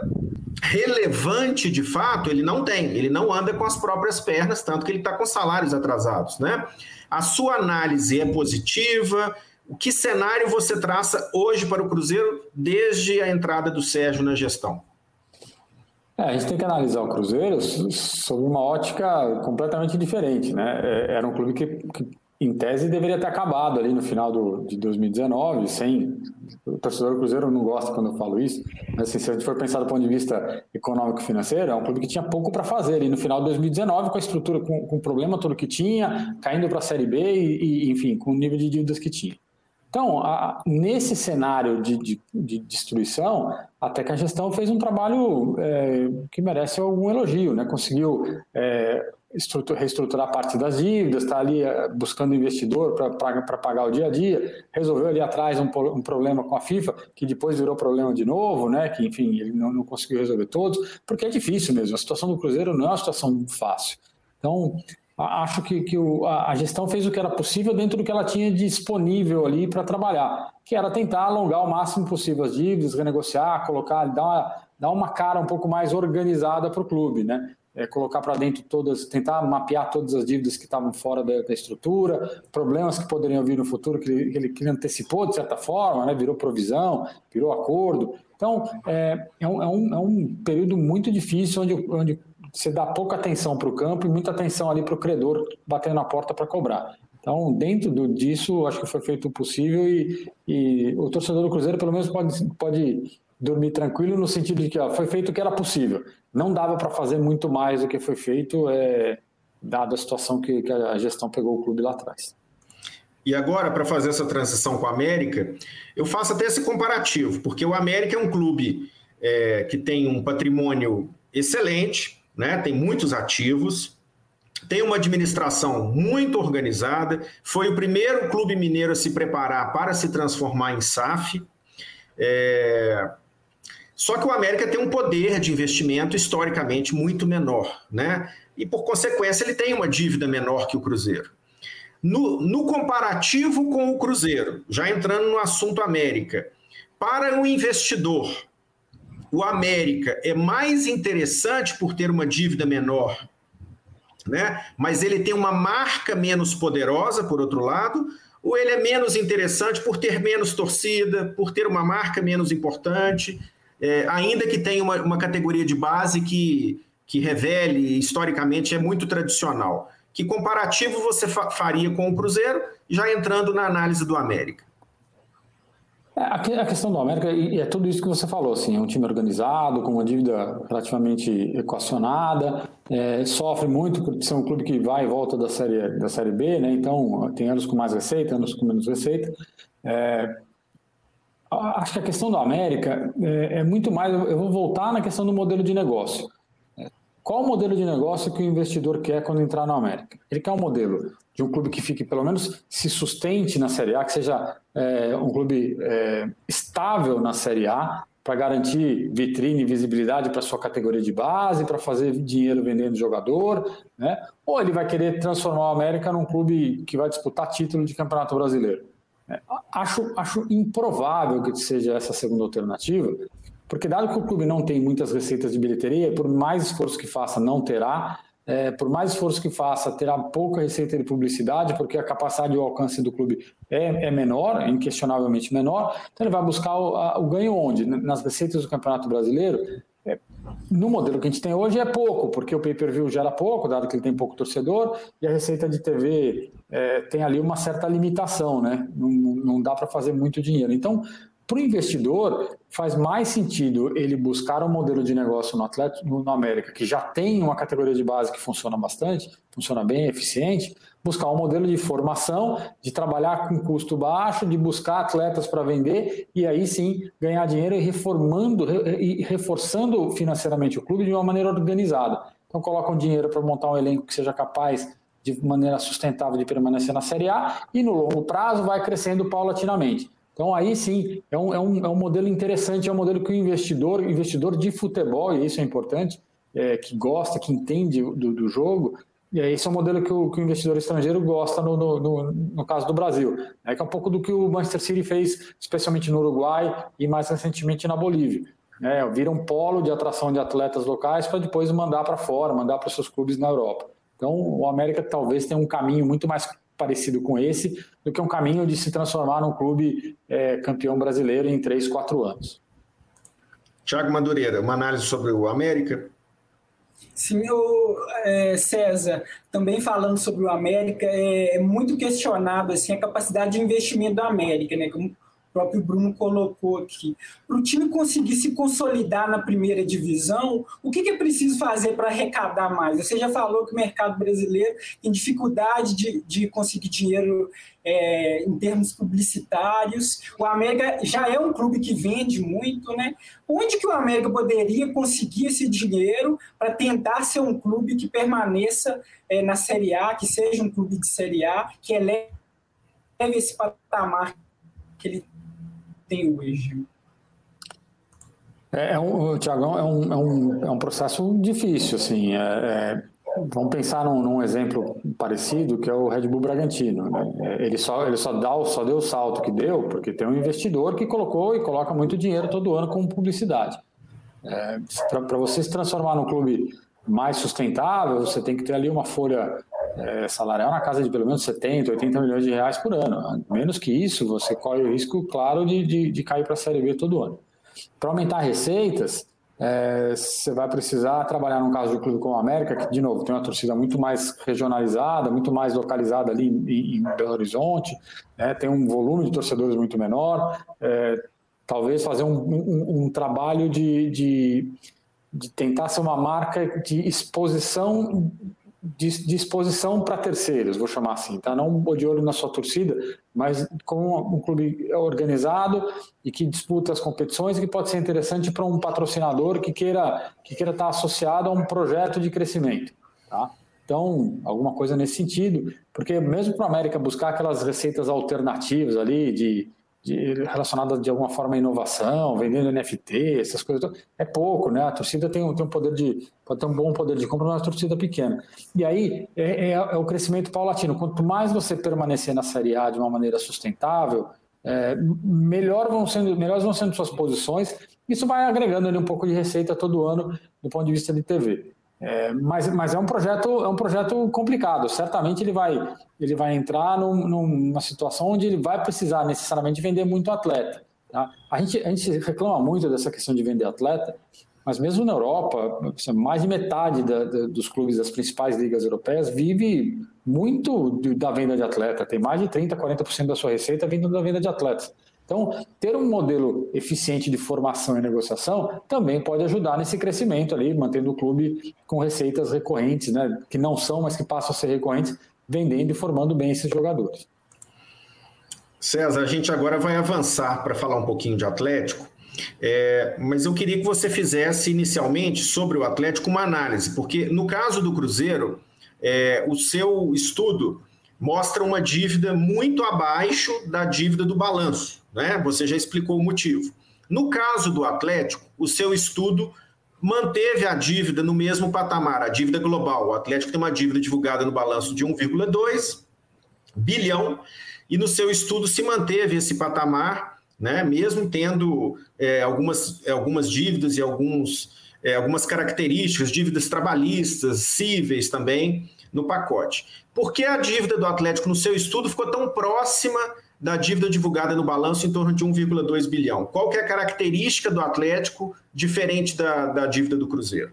S1: relevante de fato ele não tem, ele não anda com as próprias pernas, tanto que ele está com salários atrasados, né? A sua análise é positiva? O que cenário você traça hoje para o Cruzeiro desde a entrada do Sérgio na gestão?
S2: É, a gente tem que analisar o Cruzeiro sob uma ótica completamente diferente, né? É, era um clube que, que em tese, deveria ter acabado ali no final do, de 2019, sem. O torcedor do Cruzeiro não gosta quando eu falo isso, mas assim, se a gente for pensar do ponto de vista econômico-financeiro, é um clube que tinha pouco para fazer ali no final de 2019, com a estrutura, com, com o problema todo que tinha, caindo para a Série B e, e, enfim, com o nível de dívidas que tinha. Então, a, nesse cenário de, de, de, destruição, até que a gestão fez um trabalho é, que merece algum elogio, né? conseguiu é, reestruturar parte das dívidas, está ali eh, buscando investidor para pagar o dia a dia, resolveu ali atrás um, um, problema com a FIFA, que depois virou problema de novo, né? que enfim, ele não, não, conseguiu resolver todos, porque é difícil mesmo, a situação do Cruzeiro não é uma situação fácil. Então, acho que, que o, a gestão fez o que era possível dentro do que ela tinha disponível ali para trabalhar, que era tentar alongar o máximo possível as dívidas, renegociar, colocar, dar uma, dar uma cara um pouco mais organizada para o clube, né? É, colocar para dentro todas, tentar mapear todas as dívidas que estavam fora da, da estrutura, problemas que poderiam vir no futuro que ele, que ele, que ele antecipou de certa forma, né, virou provisão, virou acordo. Então, é, é, um, é, um, é um período muito difícil onde, onde você dá pouca atenção para o campo e muita atenção ali para o credor batendo na porta para cobrar. Então, dentro do, disso, acho que foi feito o possível e, e o torcedor do Cruzeiro, pelo menos, pode, pode dormir tranquilo no sentido de que ó, foi feito o que era possível. Não dava para fazer muito mais do que foi feito, é, dada a situação que, que, a gestão pegou o clube lá atrás.
S1: E agora, para fazer essa transição com a América, eu faço até esse comparativo, porque o América é um clube é, que tem um patrimônio excelente, né, tem muitos ativos, tem uma administração muito organizada, foi o primeiro clube mineiro a se preparar para se transformar em SAF. É, só que o América tem um poder de investimento historicamente muito menor, né? e, por consequência, ele tem uma dívida menor que o Cruzeiro. No, no comparativo com o Cruzeiro, já entrando no assunto América, para o investidor, o América é mais interessante por ter uma dívida menor, né? mas ele tem uma marca menos poderosa, por outro lado, ou ele é menos interessante por ter menos torcida, por ter uma marca menos importante, é, ainda que tenha uma, uma categoria de base que, que revele, historicamente, é muito tradicional. Que comparativo você fa faria com o Cruzeiro, já entrando na análise do América?
S2: É, a questão do América é tudo isso que você falou, assim, é um time organizado, com uma dívida relativamente equacionada, é, sofre muito por ser um clube que vai e volta da série, da série B, né? então tem anos com mais receita, anos com menos receita. É, acho que a questão do América é, é, muito mais, eu vou voltar na questão do modelo de negócio. Qual o modelo de negócio que o investidor quer quando entrar no América? Ele quer um modelo de um clube que fique, pelo menos, se sustente na Série A, que seja é, um clube é, estável na Série A, para garantir vitrine e visibilidade para sua categoria de base, para fazer dinheiro vendendo jogador, né? ou ele vai querer transformar o América num clube que vai disputar título de Campeonato Brasileiro. É, acho, acho improvável que seja essa segunda alternativa, porque, dado que o clube não tem muitas receitas de bilheteria, por mais esforço que faça, não terá. É, por mais esforço que faça, terá pouca receita de publicidade, porque a capacidade e o alcance do clube é, é menor, inquestionavelmente menor. Então, ele vai buscar o, a, o ganho onde? Nas receitas do Campeonato Brasileiro. No modelo que a gente tem hoje é pouco, porque o pay-per-view gera pouco, dado que ele tem pouco torcedor, e a receita de TV é, tem ali uma certa limitação, né? Não, não dá para fazer muito dinheiro. Então, para o investidor, faz mais sentido ele buscar um modelo de negócio no Atlético, no América, que já tem uma categoria de base que funciona bastante, funciona bem, eficiente, buscar um modelo de formação, de trabalhar com custo baixo, de buscar atletas para vender e aí sim ganhar dinheiro e reformando e reforçando financeiramente o clube de uma maneira organizada. Então colocam dinheiro para montar um elenco que seja capaz de maneira sustentável de permanecer na Série A e no longo prazo vai crescendo paulatinamente. Então, aí sim, é um, é um, é um modelo interessante, é um modelo que o investidor, investidor de futebol, e isso é importante, é, que gosta, que entende do, do jogo, e esse é um modelo que o, que o investidor estrangeiro gosta no, no, no, no, caso do Brasil. É que é um pouco do que o Manchester City fez, especialmente no Uruguai e mais recentemente na Bolívia. É, vira um polo de atração de atletas locais para depois mandar para fora, mandar para seus clubes na Europa. Então, o América talvez tenha um caminho muito mais parecido com esse do que um caminho de se transformar num clube é, campeão brasileiro em três, quatro anos.
S1: Tiago Madureira, uma análise sobre o América?
S4: O, é, César, também falando sobre o América, é, é, muito questionado assim, a capacidade de investimento do América, né? Como o próprio Bruno colocou aqui. Para o time conseguir se consolidar na primeira divisão, o que, que é preciso fazer para arrecadar mais? Você já falou que o mercado brasileiro tem dificuldade de, de conseguir dinheiro é, em termos publicitários. O América já é um clube que vende muito, né? Onde que o América poderia conseguir esse dinheiro para tentar ser um clube que permaneça é, na Série A, que seja um clube de Série A, que eleve esse patamar que ele tem hoje?
S2: É, é um, Tiagão, é um, é, um, é um processo difícil, assim. É, é, vamos pensar num, num, exemplo parecido, que é o Red Bull Bragantino. Né? É, ele, só, ele só, dá, só deu o salto que deu porque tem um investidor que colocou e coloca muito dinheiro todo ano com publicidade. É, Para você se transformar num clube mais sustentável, você tem que ter ali uma folha é, salarial na casa de pelo menos 70, 80 milhões de reais por ano. Menos que isso, você corre o risco, claro, de, de, de cair para a Série B todo ano. Para aumentar receitas, é, você vai precisar trabalhar num caso de um clube como a América, que, de novo, tem uma torcida muito mais regionalizada, muito mais localizada ali em, em Belo Horizonte, né, tem um volume de torcedores muito menor, é, talvez fazer um, um, um trabalho de, de, de tentar ser uma marca de exposição de, exposição para terceiros, vou chamar assim, tá? Não de olho na sua torcida, mas com um clube organizado e que disputa as competições e que pode ser interessante para um patrocinador que queira que queira estar associado a um projeto de crescimento, tá? Então, alguma coisa nesse sentido, porque mesmo para a América buscar aquelas receitas alternativas ali de de, relacionadas de alguma forma à inovação, vendendo NFT, essas coisas, é pouco, né? A torcida tem, tem um poder de, pode ter um bom poder de compra, mas a torcida pequena. E aí é, é, é, o crescimento paulatino. Quanto mais você permanecer na Série A de uma maneira sustentável, é, melhor vão sendo, melhores vão sendo suas posições. Isso vai agregando ali um pouco de receita todo ano do ponto de vista de TV. É, mas, mas é um projeto é um projeto complicado. Certamente ele vai ele vai entrar num, numa situação onde ele vai precisar necessariamente vender muito atleta. Tá? A gente a gente reclama muito dessa questão de vender atleta, mas mesmo na Europa mais de metade da, da, dos clubes das principais ligas europeias vive muito da venda de atleta. Tem mais de 30, 40% da sua receita vindo da venda de atletas. Então, ter um modelo eficiente de formação e negociação também pode ajudar nesse crescimento ali, mantendo o clube com receitas recorrentes, né, que não são, mas que passam a ser recorrentes, vendendo e formando bem esses jogadores.
S1: César, a gente agora vai avançar para falar um pouquinho de Atlético, é, mas eu queria que você fizesse inicialmente sobre o Atlético uma análise, porque no caso do Cruzeiro, é, o seu estudo mostra uma dívida muito abaixo da dívida do balanço né? Você já explicou o motivo. No caso do Atlético, o seu estudo manteve a dívida no mesmo patamar, a dívida global. O Atlético tem uma dívida divulgada no balanço de 1,2 bilhão e no seu estudo se manteve esse patamar, né? Mesmo tendo é, algumas, algumas dívidas e alguns, é, algumas características, dívidas trabalhistas, cíveis também no pacote. Por que a dívida do Atlético no seu estudo ficou tão próxima da dívida divulgada no balanço em torno de 1,2 bilhão. Qual que é a característica do Atlético diferente da, da dívida do Cruzeiro?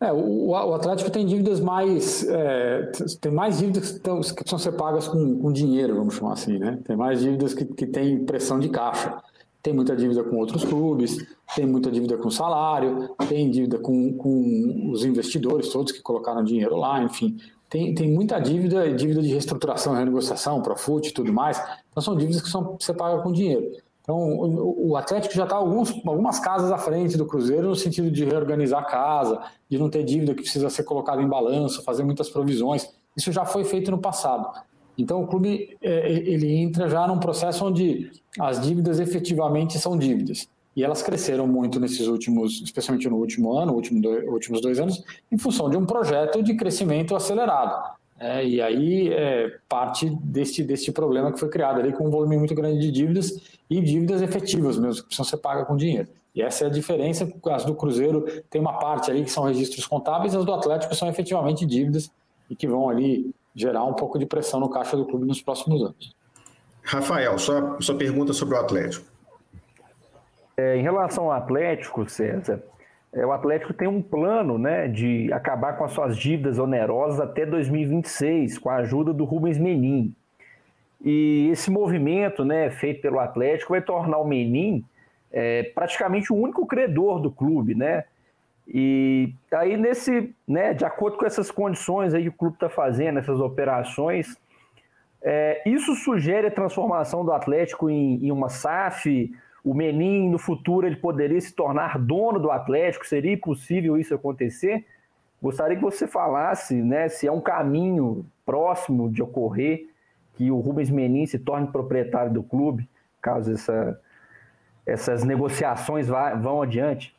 S2: É, o, o, Atlético tem dívidas mais. É, tem mais dívidas que, estão, que precisam ser pagas com, com, dinheiro, vamos chamar assim, né? Tem mais dívidas que, que têm pressão de caixa. Tem muita dívida com outros clubes, tem muita dívida com salário, tem dívida com, com os investidores todos que colocaram dinheiro lá, enfim tem, tem muita dívida, dívida de reestruturação, renegociação, Profut e tudo mais. Então são dívidas que são, você paga com dinheiro. Então o, o Atlético já está algumas casas à frente do Cruzeiro no sentido de reorganizar a casa, de não ter dívida que precisa ser colocada em balanço, fazer muitas provisões. Isso já foi feito no passado. Então o clube é, ele entra já num processo onde as dívidas efetivamente são dívidas. E elas cresceram muito nesses últimos, especialmente no último ano, último dois, últimos dois anos, em função de um projeto de crescimento acelerado. É, e aí é, parte deste, deste problema que foi criado ali com um volume muito grande de dívidas e dívidas efetivas mesmo, que precisam ser pagas com dinheiro. E essa é a diferença, as do Cruzeiro tem uma parte ali que são registros contábeis, as do Atlético são efetivamente dívidas e que vão ali gerar um pouco de pressão no caixa do clube nos próximos anos.
S1: Rafael, sua, sua pergunta sobre o Atlético.
S3: É, em relação ao Atlético, César, é, o Atlético tem um plano né, de acabar com as suas dívidas onerosas até 2026, com a ajuda do Rubens Menin. E esse movimento né, feito pelo Atlético vai tornar o Menin é, praticamente o único credor do clube, né? E aí, nesse, né, de acordo com essas condições aí que o clube está fazendo, essas operações, é, isso sugere a transformação do Atlético em, em uma SAF, o Menin no futuro ele poderia se tornar dono do Atlético? Seria possível isso acontecer? Gostaria que você falasse né, se é um caminho próximo de ocorrer que o Rubens Menin se torne proprietário do clube, caso essa, essas negociações vá, vão adiante.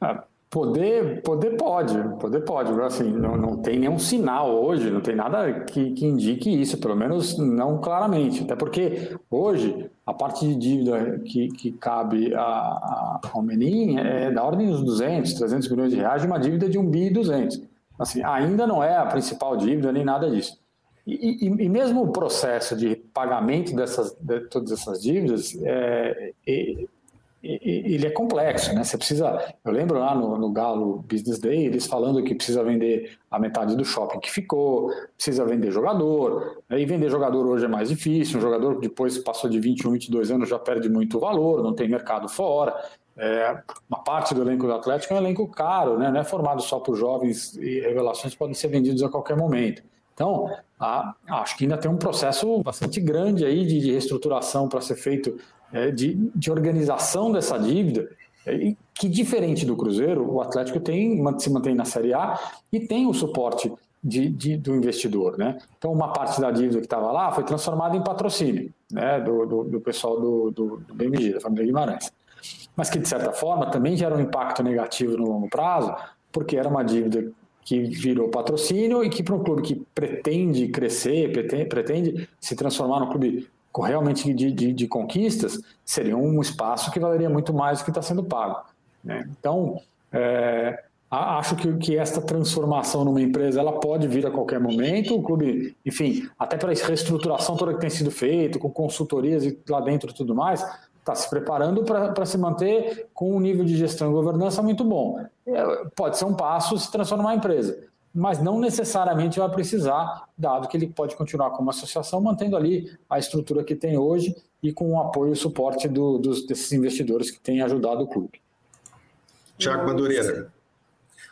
S2: Ah, Poder, poder pode, poder pode, assim, não, não tem nenhum sinal hoje, não tem nada que, que indique isso, pelo menos não claramente, até porque hoje a parte de dívida que, que cabe a, a, ao Menin é da ordem dos 200, 300 milhões de reais de uma dívida de 1 bi e 200. Assim, ainda não é a principal dívida nem nada disso. E, e, e mesmo o processo de pagamento dessas, de todas essas dívidas, é, é ele é complexo, né? Você precisa. Eu lembro lá no, no, Galo Business Day eles falando que precisa vender a metade do shopping que ficou, precisa vender jogador. Né? E vender jogador hoje é mais difícil. Um jogador que depois passou de 21, 22 anos já perde muito valor, não tem mercado fora. É, uma parte do elenco do Atlético é um elenco caro, né? Não é formado só por jovens e revelações podem ser vendidos a qualquer momento. Então, a, acho que ainda tem um processo bastante grande aí de, de reestruturação para ser feito de, de organização dessa dívida, é, que diferente do Cruzeiro, o Atlético tem, se mantém na Série A e tem o suporte de, de, do investidor. Né? Então, uma parte da dívida que estava lá foi transformada em patrocínio. né, do, do, do pessoal do, do, do BMG, da família Guimarães. Mas que, de certa forma, também gera um impacto negativo no longo prazo, porque era uma dívida que virou patrocínio e que para um clube que pretende crescer, pretende, pretende se transformar num clube realmente de, de, de, conquistas, seria um espaço que valeria muito mais do que está sendo pago. Né? Então, é, acho que, que esta transformação numa empresa ela pode vir a qualquer momento. O clube, enfim, até para a reestruturação toda que tem sido feita, com consultorias lá dentro e tudo mais, está se preparando para se manter com um nível de gestão e governança muito bom. É, pode ser um passo se transformar em empresa, mas não necessariamente vai precisar, dado que ele pode continuar como associação, mantendo ali a estrutura que tem hoje e com o apoio e o suporte do, dos, desses investidores que têm ajudado o clube.
S1: Tiago Madureira.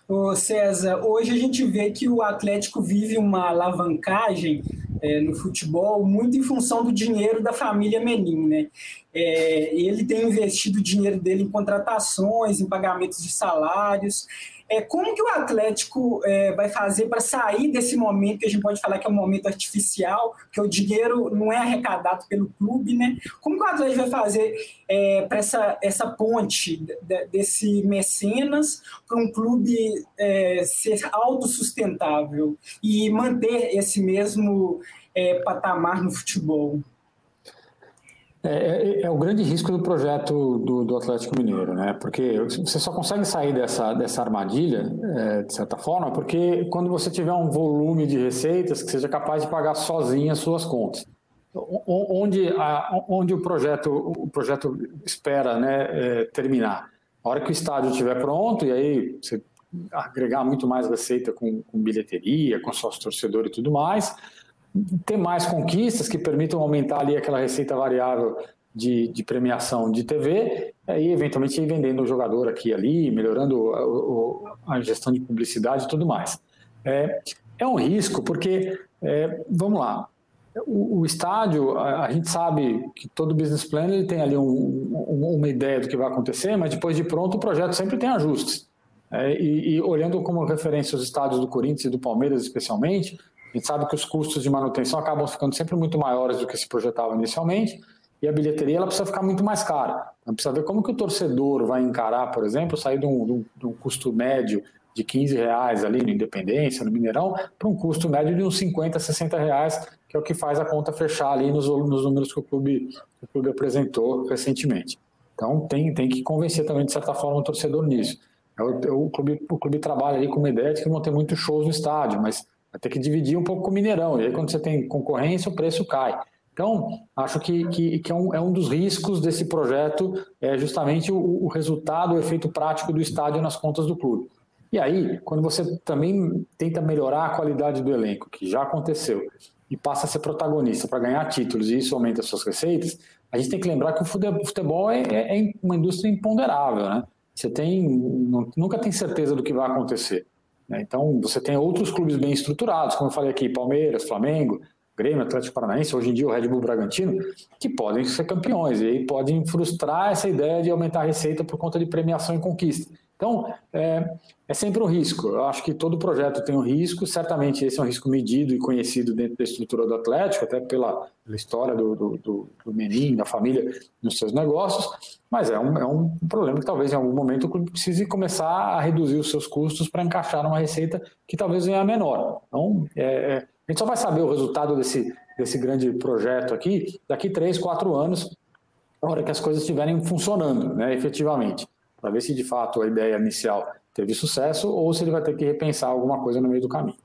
S4: Ô César, hoje a gente vê que o Atlético vive uma alavancagem é, no futebol muito em função do dinheiro da família Menin, né? É, ele tem investido o dinheiro dele em contratações, em pagamentos de salários. É, como que o Atlético é, vai fazer para sair desse momento que a gente pode falar que é um momento artificial, que o dinheiro não é arrecadado pelo clube, né? Como que o Atlético vai fazer é, para essa, essa ponte de, desse mecenas para um clube é, ser autossustentável e manter esse mesmo é, patamar no futebol?
S2: É, é, é, o grande risco do projeto do, do, Atlético Mineiro, né? Porque você só consegue sair dessa, dessa armadilha, é, de certa forma, porque quando você tiver um volume de receitas que seja capaz de pagar sozinho as suas contas. Onde, a, onde o, projeto, o projeto espera né, é, terminar? A hora que o estádio estiver pronto, e aí você agregar muito mais receita com, com bilheteria, com sócio torcedor e tudo mais, ter mais conquistas que permitam aumentar ali aquela receita variável de, de premiação de TV, e eventualmente vendendo o jogador aqui e ali, melhorando a, a gestão de publicidade e tudo mais. É, é um risco, porque, é, vamos lá, o, o estádio, a, a, gente sabe que todo business plan ele tem ali um, um, uma ideia do que vai acontecer, mas depois de pronto o projeto sempre tem ajustes. É, e, e, olhando como referência os estádios do Corinthians e do Palmeiras especialmente, gente sabe que os custos de manutenção acabam ficando sempre muito maiores do que se projetava inicialmente, e a bilheteria ela precisa ficar muito mais cara. Então, precisa ver como que o torcedor vai encarar, por exemplo, sair de um, de um, de um custo médio de 15 reais ali no Independência, no Mineirão, para um custo médio de uns 50, 60 reais, que é o que faz a conta fechar ali nos, nos números que o, clube, que o clube apresentou recentemente. Então tem, tem que convencer também, de certa forma, o torcedor nisso. É o, é o, clube, o clube trabalha ali com uma ideia de que vão ter muitos shows no estádio, mas vai ter que dividir um pouco com o Mineirão. E aí, quando você tem concorrência, o preço cai. Então, acho que, que, que é, um, é, um, dos riscos desse projeto, é justamente o, o, resultado, o efeito prático do estádio nas contas do clube. E aí, quando você também tenta melhorar a qualidade do elenco, que já aconteceu, e passa a ser protagonista para ganhar títulos e isso aumenta as suas receitas, a gente tem que lembrar que o futebol é, é, é uma indústria imponderável, né? Você tem, nunca tem certeza do que vai acontecer. Né? Então, você tem outros clubes bem estruturados, como eu falei aqui, Palmeiras, Flamengo, Grêmio, Atlético Paranaense, hoje em dia o Red Bull Bragantino, que podem ser campeões e aí podem frustrar essa ideia de aumentar a receita por conta de premiação e conquista. Então, é, é sempre um risco. Eu acho que todo projeto tem um risco, certamente esse é um risco medido e conhecido dentro da estrutura do Atlético, até pela, pela história do, do, do, do Menin, da família, nos seus negócios, mas é um, é um problema que talvez em algum momento o clube precise começar a reduzir os seus custos para encaixar numa receita que talvez venha menor. Então, é, é, a gente só vai saber o resultado desse, desse grande projeto aqui daqui três, quatro anos, na hora que as coisas estiverem funcionando, né, efetivamente para ver se de fato a ideia inicial teve sucesso ou se ele vai ter que repensar alguma coisa no meio do caminho.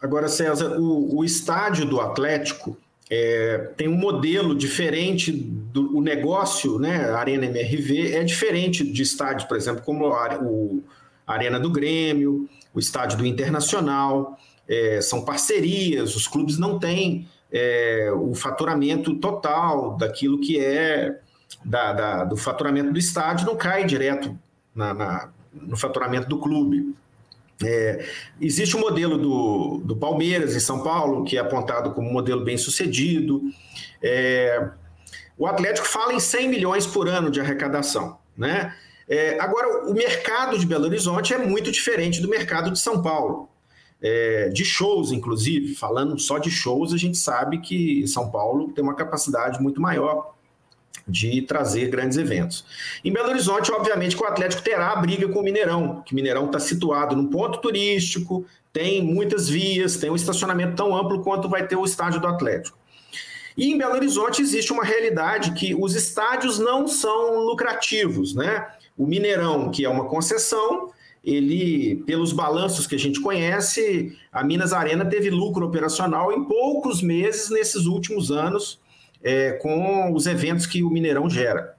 S1: Agora, César, o, o estádio do Atlético é, tem um modelo diferente do o negócio, né? A Arena MRV é diferente de estádios, por exemplo, como a, o, Arena do Grêmio, o estádio do Internacional, é, são parcerias, os clubes não têm é, o faturamento total daquilo que é da, da, do faturamento do estádio não cai direto na, na, no faturamento do clube. É, existe o um modelo do, do Palmeiras em São Paulo, que é apontado como um modelo bem sucedido. É, o Atlético fala em 100 milhões por ano de arrecadação. Né? É, agora, o mercado de Belo Horizonte é muito diferente do mercado de São Paulo. é, de shows, inclusive, falando só de shows, a gente sabe que São Paulo tem uma capacidade muito maior de trazer grandes eventos. Em Belo Horizonte, obviamente, que o Atlético terá a briga com o Mineirão, que o Mineirão está situado num ponto turístico, tem muitas vias, tem um estacionamento tão amplo quanto vai ter o estádio do Atlético. E em Belo Horizonte existe uma realidade que os estádios não são lucrativos, né? O Mineirão, que é uma concessão, ele, pelos balanços que a gente conhece, a Minas Arena teve lucro operacional em poucos meses nesses últimos anos, é, com os eventos que o Mineirão gera.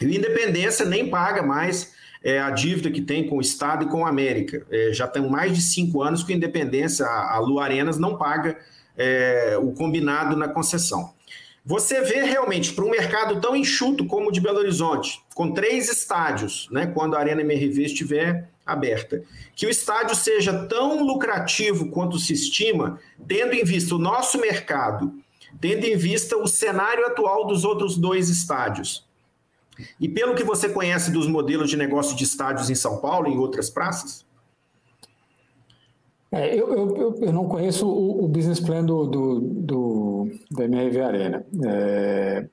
S1: E o Independência nem paga mais é, a dívida que tem com o Estado e com a América. É, já tem mais de cinco anos que o Independência, a, a Lu Arenas, não paga é, o combinado na concessão. Você vê realmente para um mercado tão enxuto como o de Belo Horizonte, com três estádios, né, quando a Arena MRV estiver aberta, que o estádio seja tão lucrativo quanto se estima, tendo em vista o nosso mercado, tendo em vista o cenário atual dos outros dois estádios. E pelo que você conhece dos modelos de negócio de estádios em São Paulo e em outras praças?
S2: É, eu, eu, eu, não conheço o, o business plan do, do, do, MRV Arena, é,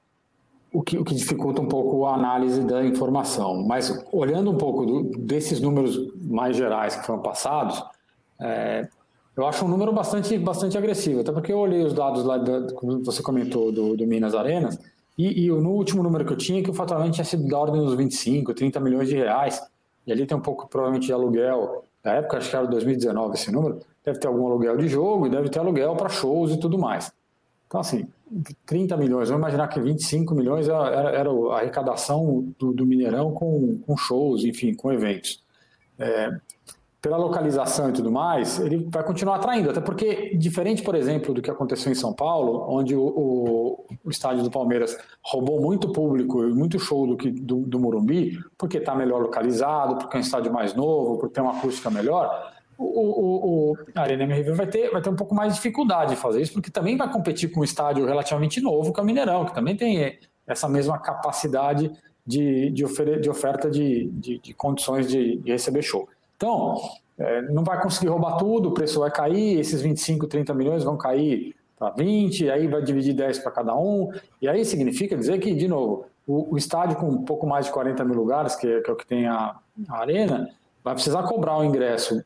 S2: o, que, o que dificulta um pouco a análise da informação. Mas olhando um pouco do, desses números mais gerais que foram passados, é, eu acho um número bastante, bastante agressivo, até porque eu olhei os dados lá, da, como você comentou, do, do Minas Arenas, e, e, no último número que eu tinha, que o faturamento tinha sido da ordem dos 25, 30 milhões de reais, e ali tem um pouco, provavelmente, de aluguel na época, acho que era 2019 esse número, deve ter algum aluguel de jogo e deve ter aluguel para shows e tudo mais. Então, assim, 30 milhões, vamos imaginar que 25 milhões era, era a arrecadação do, do Mineirão com, com, shows, enfim, com eventos. É, pela localização e tudo mais, ele vai continuar atraindo, até porque, diferente, por exemplo, do que aconteceu em São Paulo, onde o, o, o estádio do Palmeiras roubou muito público e muito show do, que, do, do Morumbi, porque está melhor localizado, porque é um estádio mais novo, porque tem uma acústica melhor, o, o, o a Arena MRV vai ter, vai ter um pouco mais de dificuldade de fazer isso, porque também vai competir com um estádio relativamente novo, que é o Mineirão, que também tem essa mesma capacidade de, de, de oferta de, de, de condições de, de receber show. Então, é, não vai conseguir roubar tudo, o preço vai cair, esses 25, 30 milhões vão cair para 20, aí vai dividir 10 para cada um, e aí significa dizer que, de novo, o, o, estádio com um pouco mais de 40 mil lugares, que é, que é o que tem a, a arena, vai precisar cobrar um ingresso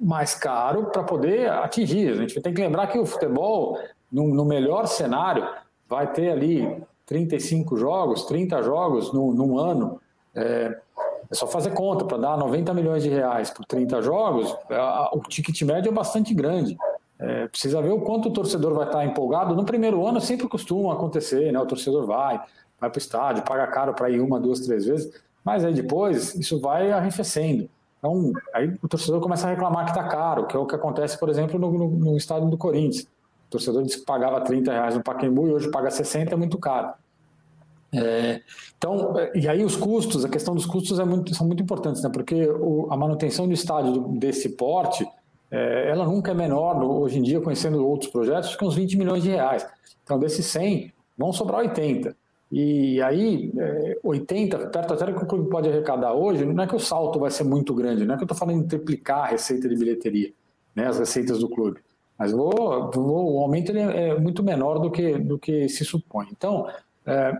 S2: mais caro para poder atingir. A gente tem que lembrar que o futebol, no, no melhor cenário, vai ter ali 35 jogos, 30 jogos no, num ano. É, é só fazer conta, para dar 90 milhões de reais por 30 jogos, o ticket médio é bastante grande. É, precisa ver o quanto o torcedor vai estar empolgado. No primeiro ano sempre costuma acontecer, né? O torcedor vai, vai para o estádio, paga caro para ir uma, duas, três vezes, mas aí depois isso vai arrefecendo. Então, aí o torcedor começa a reclamar que está caro, que é o que acontece, por exemplo, no, no, no estádio do Corinthians. O torcedor disse que pagava 30 reais no Pacaembu e hoje paga 60, é muito caro. É, então, e aí os custos, a questão dos custos é muito, são muito importantes, né? porque o, a manutenção do estádio desse porte, é, ela nunca é menor, hoje em dia, conhecendo outros projetos, que uns 20 milhões de reais. Então, desses 100, vão sobrar 80. E aí, é, 80, perto até que o clube pode arrecadar hoje, não é que o salto vai ser muito grande, não é que eu estou falando em triplicar a receita de bilheteria, né, as receitas do clube. Mas vou, vou, o aumento ele é muito menor do que, do que se supõe. Então, é,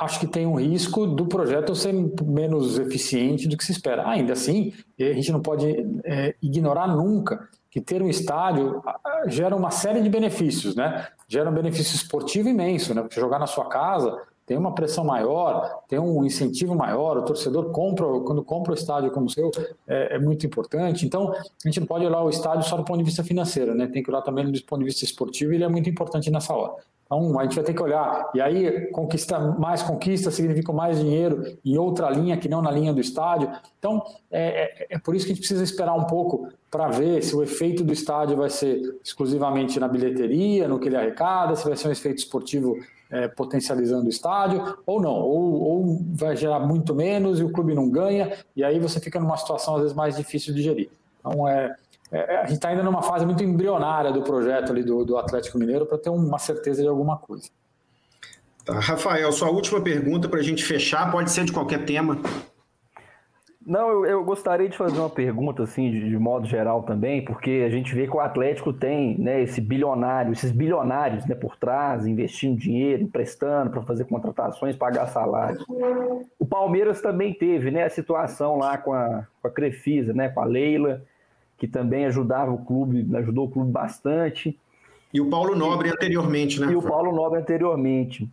S2: acho que tem um risco do projeto ser menos eficiente do que se espera. Ainda assim, a gente não pode é, ignorar nunca que ter um estádio gera uma série de benefícios, né? Gera um benefício esportivo imenso, né? Porque jogar na sua casa tem uma pressão maior, tem um incentivo maior, o torcedor compra, quando compra o estádio como o seu, é, é, muito importante. Então, a gente não pode olhar o estádio só do ponto de vista financeiro, né? Tem que olhar também do ponto de vista esportivo e ele é muito importante nessa hora. Então, a gente vai ter que olhar. E aí, conquista, mais conquista significa mais dinheiro em outra linha que não na linha do estádio. Então, é, é, é por isso que a gente precisa esperar um pouco para ver se o efeito do estádio vai ser exclusivamente na bilheteria, no que ele arrecada, se vai ser um efeito esportivo é, potencializando o estádio, ou não, ou, ou vai gerar muito menos e o clube não ganha, e aí você fica numa situação às vezes mais difícil de gerir. Então, é, é, a gente está ainda numa fase muito embrionária do projeto ali do, do Atlético Mineiro para ter uma certeza de alguma coisa.
S1: Tá. Rafael, sua última pergunta para a gente fechar, pode ser de qualquer tema.
S3: Não, eu, eu, gostaria de fazer uma pergunta, assim, de, de, modo geral também, porque a gente vê que o Atlético tem né, esse bilionário, esses bilionários né, por trás, investindo dinheiro, emprestando para fazer contratações, pagar salários. O Palmeiras também teve né, a situação lá com a, com a Crefisa, né, com a Leila, que também ajudava o clube, ajudou o clube bastante.
S1: E o Paulo Nobre anteriormente, né?
S3: E o Paulo Nobre anteriormente.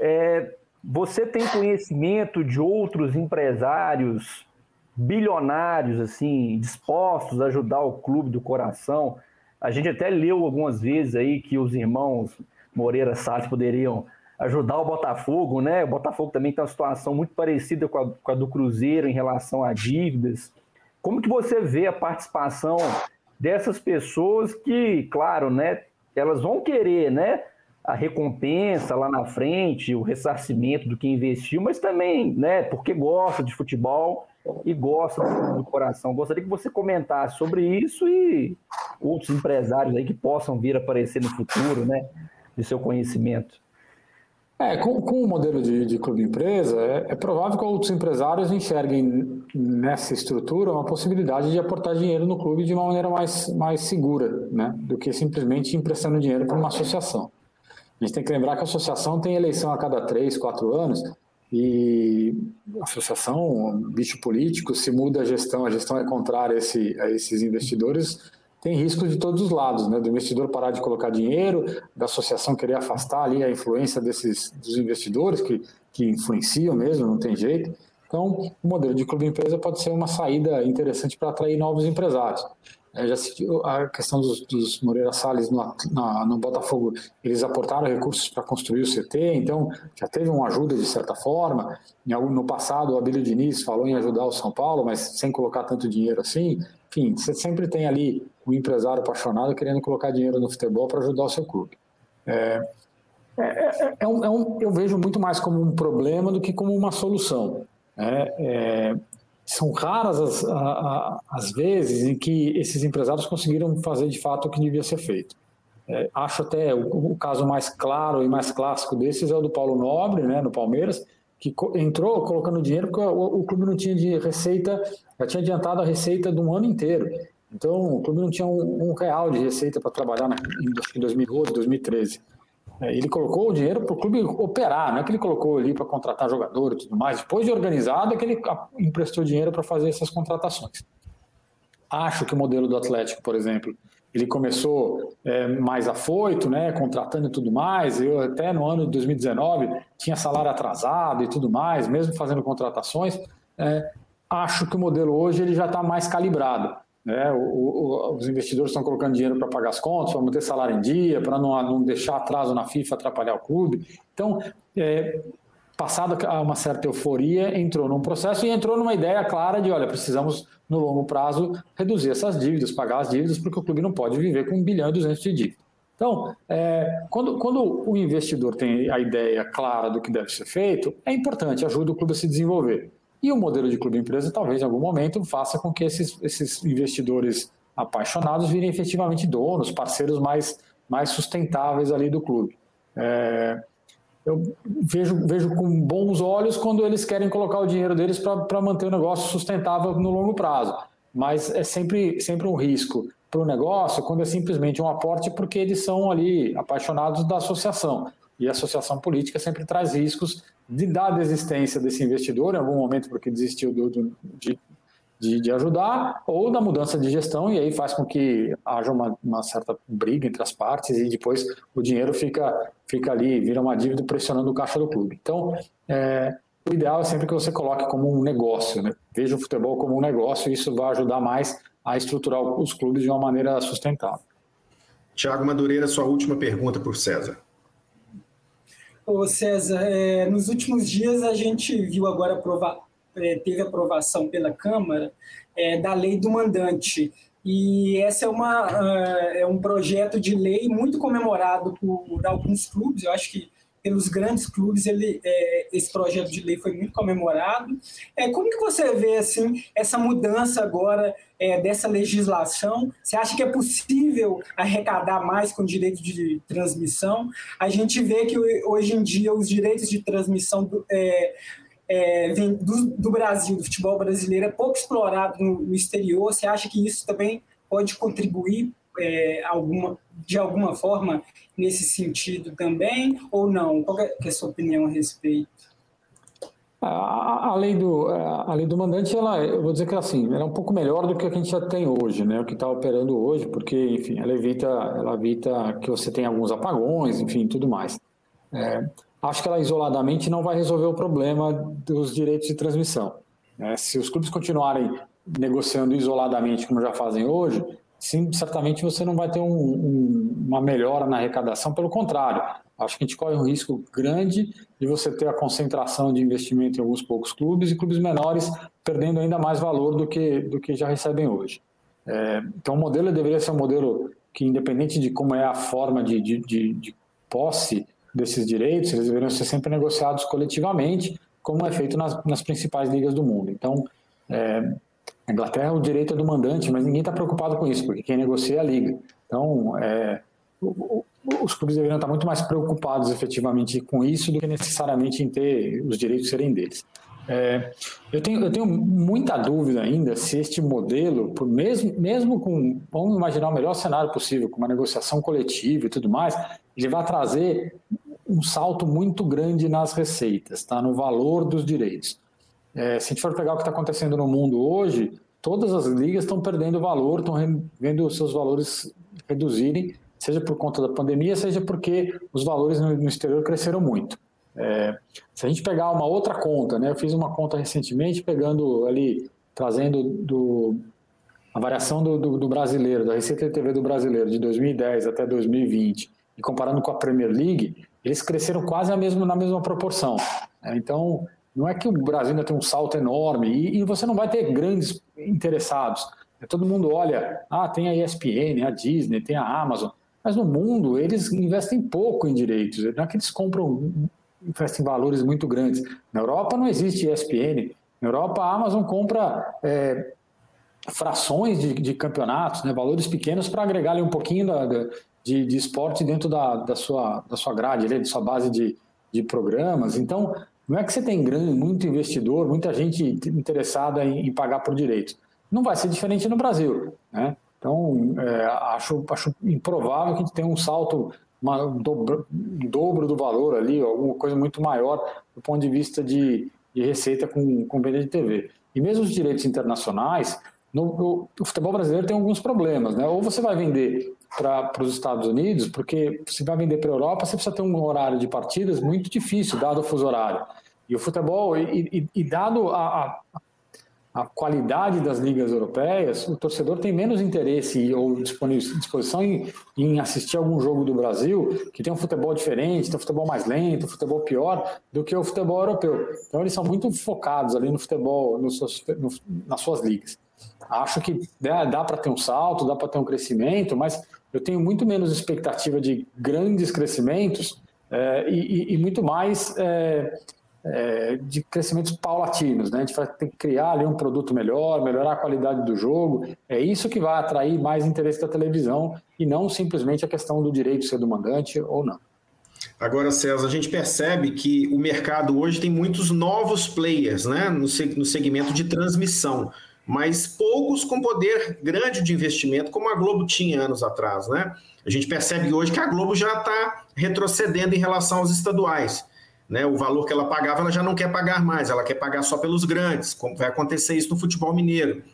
S3: É, você tem conhecimento de outros empresários bilionários, assim, dispostos a ajudar o clube do coração. A gente até leu algumas vezes aí que os irmãos Moreira Salles poderiam ajudar o Botafogo, né? O Botafogo também tem uma situação muito parecida com a, com a, do Cruzeiro em relação a dívidas. Como que você vê a participação dessas pessoas que, claro, né, elas vão querer, né, a recompensa lá na frente, o ressarcimento do que investiu, mas também, né, porque gosta de futebol e gosta do coração. Gostaria que você comentasse sobre isso e outros empresários aí que possam vir aparecer no futuro, né, de seu conhecimento.
S2: É, com, com o modelo de, de clube-empresa, é, é, provável que outros empresários enxerguem nessa estrutura uma possibilidade de aportar dinheiro no clube de uma maneira mais, mais segura, né, do que simplesmente emprestando dinheiro para uma associação. A gente tem que lembrar que a associação tem eleição a cada três, quatro anos, e a associação, bicho político, se muda a gestão, a gestão é contrária a, esse, a esses investidores, tem risco de todos os lados, né? do investidor parar de colocar dinheiro, da associação querer afastar ali a influência desses dos investidores, que, que influenciam mesmo, não tem jeito. Então, o modelo de clube-empresa pode ser uma saída interessante para atrair novos empresários. É, já assistiu a questão dos, dos Moreira Salles no, na, no Botafogo, eles aportaram recursos para construir o CT, então já teve uma ajuda de certa forma. No passado, o Abílio Diniz falou em ajudar o São Paulo, mas sem colocar tanto dinheiro assim. Enfim, você sempre tem ali um empresário apaixonado querendo colocar dinheiro no futebol para ajudar o seu clube. É, é, é, é, um, é um, eu vejo muito mais como um problema do que como uma solução. É, é são raras as, as vezes em que esses empresários conseguiram fazer de fato o que devia ser feito. É, acho até o, o, caso mais claro e mais clássico desses é o do Paulo Nobre, né, no Palmeiras, que entrou colocando dinheiro porque o, o, clube não tinha de receita, já tinha adiantado a receita de um ano inteiro. Então, o clube não tinha um, um real de receita para trabalhar na, em 2012, 2013. É, ele colocou o dinheiro para o clube operar, não é que ele colocou ali para contratar jogador e tudo mais. Depois de organizado, é que ele emprestou dinheiro para fazer essas contratações. Acho que o modelo do Atlético, por exemplo, ele começou é, mais afoito, né, contratando e tudo mais. Eu até no ano de 2019 tinha salário atrasado e tudo mais, mesmo fazendo contratações. É, acho que o modelo hoje ele já está mais calibrado. Né? O, o, os investidores estão colocando dinheiro para pagar as contas, para manter salário em dia, para não, não deixar atraso na FIFA atrapalhar o clube. Então, é, passada uma certa euforia, entrou num processo e entrou numa ideia clara de, olha, precisamos, no longo prazo, reduzir essas dívidas, pagar as dívidas, porque o clube não pode viver com 1 bilhão e 200 de dívida. Então, é, quando, quando o investidor tem a ideia clara do que deve ser feito, é importante, ajuda o clube a se desenvolver. E o modelo de clube-empresa, talvez em algum momento, faça com que esses, esses investidores apaixonados virem efetivamente donos, parceiros mais, mais sustentáveis ali do clube. É, eu vejo, vejo com bons olhos quando eles querem colocar o dinheiro deles para manter o negócio sustentável no longo prazo. Mas é sempre, sempre um risco para o negócio quando é simplesmente um aporte porque eles são ali apaixonados da associação. E a associação política sempre traz riscos de dar desistência desse investidor em algum momento porque desistiu do, de, de, de, ajudar, ou da mudança de gestão, e aí faz com que haja uma, uma, certa briga entre as partes e depois o dinheiro fica, fica ali, vira uma dívida pressionando o caixa do clube. Então, é, o ideal é sempre que você coloque como um negócio, né? veja o futebol como um negócio, e isso vai ajudar mais a estruturar os clubes de uma maneira sustentável.
S1: Tiago Madureira, sua última pergunta para o César.
S4: Ô César, é, nos últimos dias a gente viu agora aprovar, é, teve aprovação pela Câmara é, da lei do mandante. E essa é, uma, uh, é um projeto de lei muito comemorado por alguns clubes. Eu acho que pelos grandes clubes, ele, é, esse projeto de lei foi muito comemorado. É, como que você vê assim essa mudança agora é, dessa legislação? Você acha que é possível arrecadar mais com direito de transmissão? A gente vê que hoje em dia os direitos de transmissão do, é, é, vem do, do, Brasil, do futebol brasileiro, é pouco explorado no, no exterior. Você acha que isso também pode contribuir é, alguma, de alguma forma nesse sentido também, ou não? Qual é, é a sua opinião a respeito?
S2: A, a, lei do, a lei do mandante, ela, eu vou dizer que assim, ela é um pouco melhor do que a que a gente já tem hoje, né? O que está operando hoje, porque, enfim, ela evita, ela evita que você tenha alguns apagões, enfim, tudo mais. É, acho que ela isoladamente não vai resolver o problema dos direitos de transmissão. Né? Se os clubes continuarem negociando isoladamente, como já fazem hoje, sim, certamente você não vai ter um, um, uma melhora na arrecadação, pelo contrário, acho que a gente corre um risco grande de você ter a concentração de investimento em alguns poucos clubes e clubes menores perdendo ainda mais valor do que, do que já recebem hoje. É, então, o modelo deveria ser um modelo que, independente de como é a forma de, de, de, de posse desses direitos, eles deveriam ser sempre negociados coletivamente, como é feito nas, nas principais ligas do mundo. Então, é, a Inglaterra, o direito é do mandante, mas ninguém está preocupado com isso, porque quem negocia é a liga. Então, é, os clubes deveriam estar muito mais preocupados efetivamente com isso do que necessariamente em ter os direitos serem deles. É, eu, tenho, eu tenho muita dúvida ainda se este modelo, por mesmo, mesmo com, vamos imaginar o melhor cenário possível, com uma negociação coletiva e tudo mais, ele vai trazer um salto muito grande nas receitas, tá? no valor dos direitos. É, se a gente for pegar o que está acontecendo no mundo hoje, todas as ligas estão perdendo valor, estão vendo seus valores reduzirem, seja por conta da pandemia, seja porque os valores no, no exterior cresceram muito. É, se a gente pegar uma outra conta, né, eu fiz uma conta recentemente pegando ali, trazendo do, a variação do, do, do brasileiro, da Receita de TV do brasileiro de 2010 até 2020, e comparando com a Premier League, eles cresceram quase a mesma, na mesma proporção. Né. Então, não é que o Brasil ainda tem um salto enorme e, e você não vai ter grandes interessados. Todo mundo olha, ah, tem a ESPN, a Disney, tem a Amazon, mas no mundo eles investem pouco em direitos. Não é que eles compram, investem valores muito grandes. Na Europa não existe ESPN. Na Europa a Amazon compra é, frações de, de, campeonatos, né, valores pequenos para agregar ali um pouquinho da, da, de, de, esporte dentro da, da, sua, da sua grade, ali, de sua base de, de programas. Então, não é que você tem grande, muito investidor, muita gente interessada em, em pagar por direitos. Não vai ser diferente no Brasil. Né? Então, é, acho, acho improvável que a gente tenha um salto, uma, um, dobro, um dobro do valor ali, alguma coisa muito maior do ponto de vista de, de receita com, com venda de TV. E mesmo os direitos internacionais, no, o futebol brasileiro tem alguns problemas. Né? Ou você vai vender para os Estados Unidos, porque se vai vender para a Europa, você precisa ter um horário de partidas muito difícil, dado o fuso horário. E o futebol, e, e, e dado a, a, a, qualidade das ligas europeias, o torcedor tem menos interesse ou disposição em, em, assistir algum jogo do Brasil que tem um futebol diferente, tem um futebol mais lento, um futebol pior do que o futebol europeu. Então eles são muito focados ali no futebol, no, no, nas suas ligas. Acho que dá, dá para ter um salto, dá para ter um crescimento, mas eu tenho muito menos expectativa de grandes crescimentos é, e, e, muito mais é, é, de crescimentos paulatinos. Né? A gente vai ter que criar ali um produto melhor, melhorar a qualidade do jogo. É isso que vai atrair mais interesse da televisão e não simplesmente a questão do direito ser do mandante ou não.
S1: Agora, César, a gente percebe que o mercado hoje tem muitos novos players né, no segmento de transmissão mas poucos com poder grande de investimento, como a Globo tinha anos atrás. Né? A gente percebe hoje que a Globo já está retrocedendo em relação aos estaduais. Né? O valor que ela pagava, ela já não quer pagar mais, ela quer pagar só pelos grandes, como vai acontecer isso no futebol mineiro.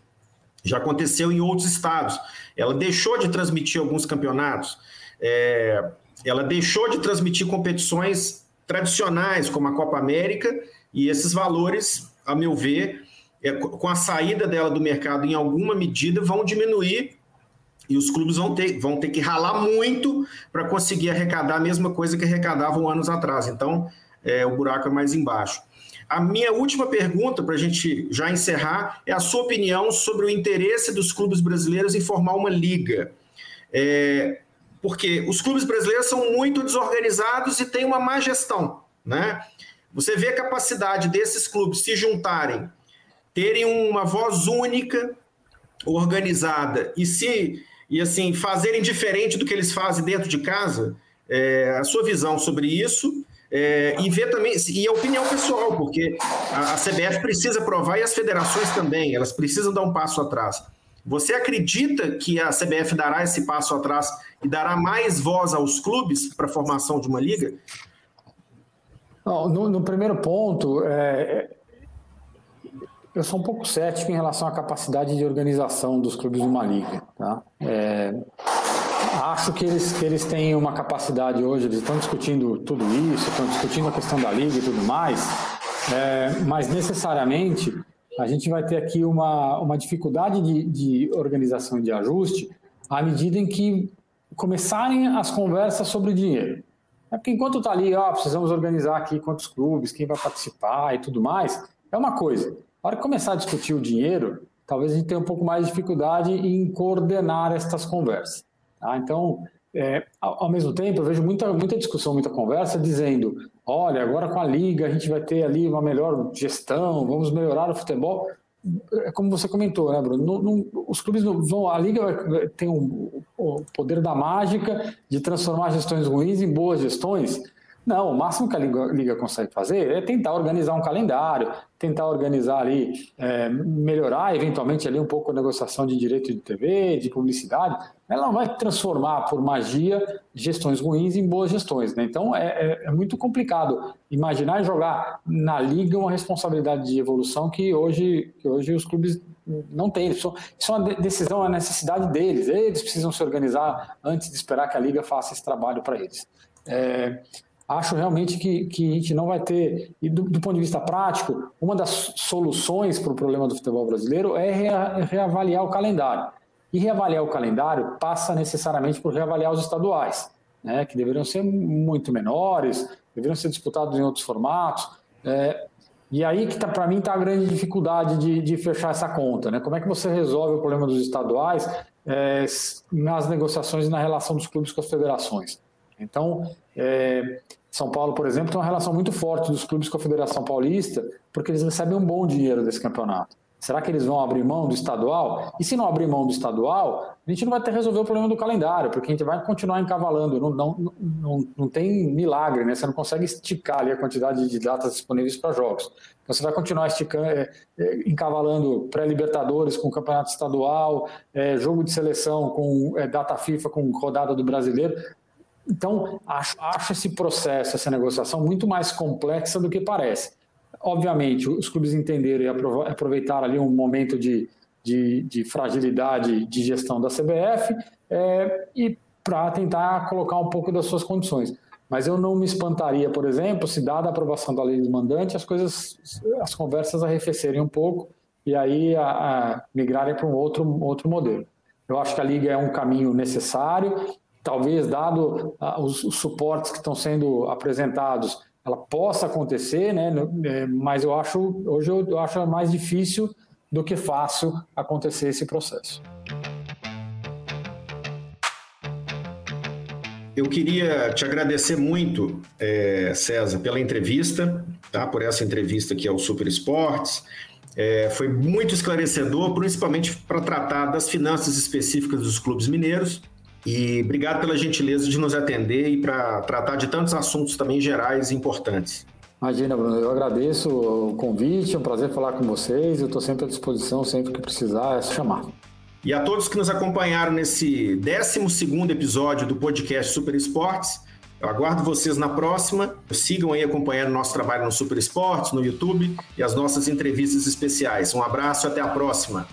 S1: Já aconteceu em outros estados. Ela deixou de transmitir alguns campeonatos, é, ela deixou de transmitir competições tradicionais, como a Copa América, e esses valores, a meu ver, é, com a saída dela do mercado em alguma medida, vão diminuir e os clubes vão ter, vão ter que ralar muito para conseguir arrecadar a mesma coisa que arrecadavam anos atrás. Então, é, o buraco é mais embaixo. A minha última pergunta, para a gente já encerrar, é a sua opinião sobre o interesse dos clubes brasileiros em formar uma liga. É, porque os clubes brasileiros são muito desorganizados e têm uma má gestão. Né? Você vê a capacidade desses clubes se juntarem terem uma voz única, organizada e se e assim fazerem diferente do que eles fazem dentro de casa, é, a sua visão sobre isso é, e ver também, e a opinião pessoal, porque a, a CBF precisa provar e as federações também, elas precisam dar um passo atrás. Você acredita que a CBF dará esse passo atrás e dará mais voz aos clubes para a formação de uma liga?
S2: No, no, primeiro ponto, é, eu sou um pouco cético em relação à capacidade de organização dos clubes de uma liga. Tá? É, acho que eles, que eles têm uma capacidade hoje, eles estão discutindo tudo isso, estão discutindo a questão da liga e tudo mais, é, mas necessariamente a gente vai ter aqui uma, uma dificuldade de, de organização e de ajuste à medida em que começarem as conversas sobre dinheiro. É porque enquanto está ali, ó, precisamos organizar aqui quantos clubes, quem vai participar e tudo mais, é uma coisa. A hora que começar a discutir o dinheiro, talvez a gente tenha um pouco mais de dificuldade em coordenar estas conversas. Tá? Então, é, ao, mesmo tempo, eu vejo muita, muita discussão, muita conversa dizendo: olha, agora com a liga a gente vai ter ali uma melhor gestão, vamos melhorar o futebol. É como você comentou, né, Bruno? Não, não, os clubes não vão. A liga tem um, o poder da mágica de transformar gestões ruins em boas gestões. Não, o máximo que a Liga, Liga, consegue fazer é tentar organizar um calendário, tentar organizar ali, é, melhorar eventualmente ali um pouco a negociação de direito de TV, de publicidade. Ela não vai transformar por magia gestões ruins em boas gestões. Né? Então é, é, é muito complicado imaginar e jogar na Liga uma responsabilidade de evolução que hoje, que hoje os clubes não têm. Isso, é uma decisão, uma necessidade deles. Eles precisam se organizar antes de esperar que a Liga faça esse trabalho para eles. É, acho realmente que, que a gente não vai ter, e do, do ponto de vista prático, uma das soluções para o problema do futebol brasileiro é rea, reavaliar o calendário. E reavaliar o calendário passa necessariamente por reavaliar os estaduais, né, que deveriam ser muito menores, deveriam ser disputados em outros formatos. É, e aí que tá, para mim está a grande dificuldade de, de, fechar essa conta. Né? Como é que você resolve o problema dos estaduais é, nas negociações e na relação dos clubes com as federações? Então, é, São Paulo, por exemplo, tem uma relação muito forte dos clubes com a Federação Paulista, porque eles recebem um bom dinheiro desse campeonato. Será que eles vão abrir mão do estadual? E se não abrir mão do estadual, a gente não vai ter resolver o problema do calendário, porque a gente vai continuar encavalando. Não, não, não, não tem milagre, né? Você não consegue esticar ali a quantidade de datas disponíveis para jogos. Então você vai continuar esticando, é, é, encavalando pré-libertadores com campeonato estadual, é, jogo de seleção com é, data FIFA com rodada do brasileiro. Então, acho, acho esse processo, essa negociação muito mais complexa do que parece. Obviamente, os clubes entenderam e aproveitaram ali um momento de, de, de fragilidade de gestão da CBF é, e para tentar colocar um pouco das suas condições. Mas eu não me espantaria, por exemplo, se dada a aprovação da lei do mandante, as coisas, as conversas arrefecerem um pouco e aí a, a migrarem para um outro, outro modelo. Eu acho que a liga é um caminho necessário talvez, dado ah, os, os, suportes que estão sendo apresentados, ela possa acontecer, né? É, mas eu acho, hoje eu, acho mais difícil do que fácil acontecer esse processo.
S1: Eu queria te agradecer muito, é, César, pela entrevista, tá? por essa entrevista aqui ao Super Esportes. É, foi muito esclarecedor, principalmente para tratar das finanças específicas dos clubes mineiros. E obrigado pela gentileza de nos atender e para tratar de tantos assuntos também gerais e importantes.
S2: Imagina, Bruno, eu agradeço o convite, é um prazer falar com vocês. Eu estou sempre à disposição, sempre que precisar, é chamar.
S1: E a todos que nos acompanharam nesse 12 episódio do podcast Super Esportes, eu aguardo vocês na próxima. Sigam aí acompanhando o nosso trabalho no Super Esportes, no YouTube e as nossas entrevistas especiais. Um abraço e até a próxima.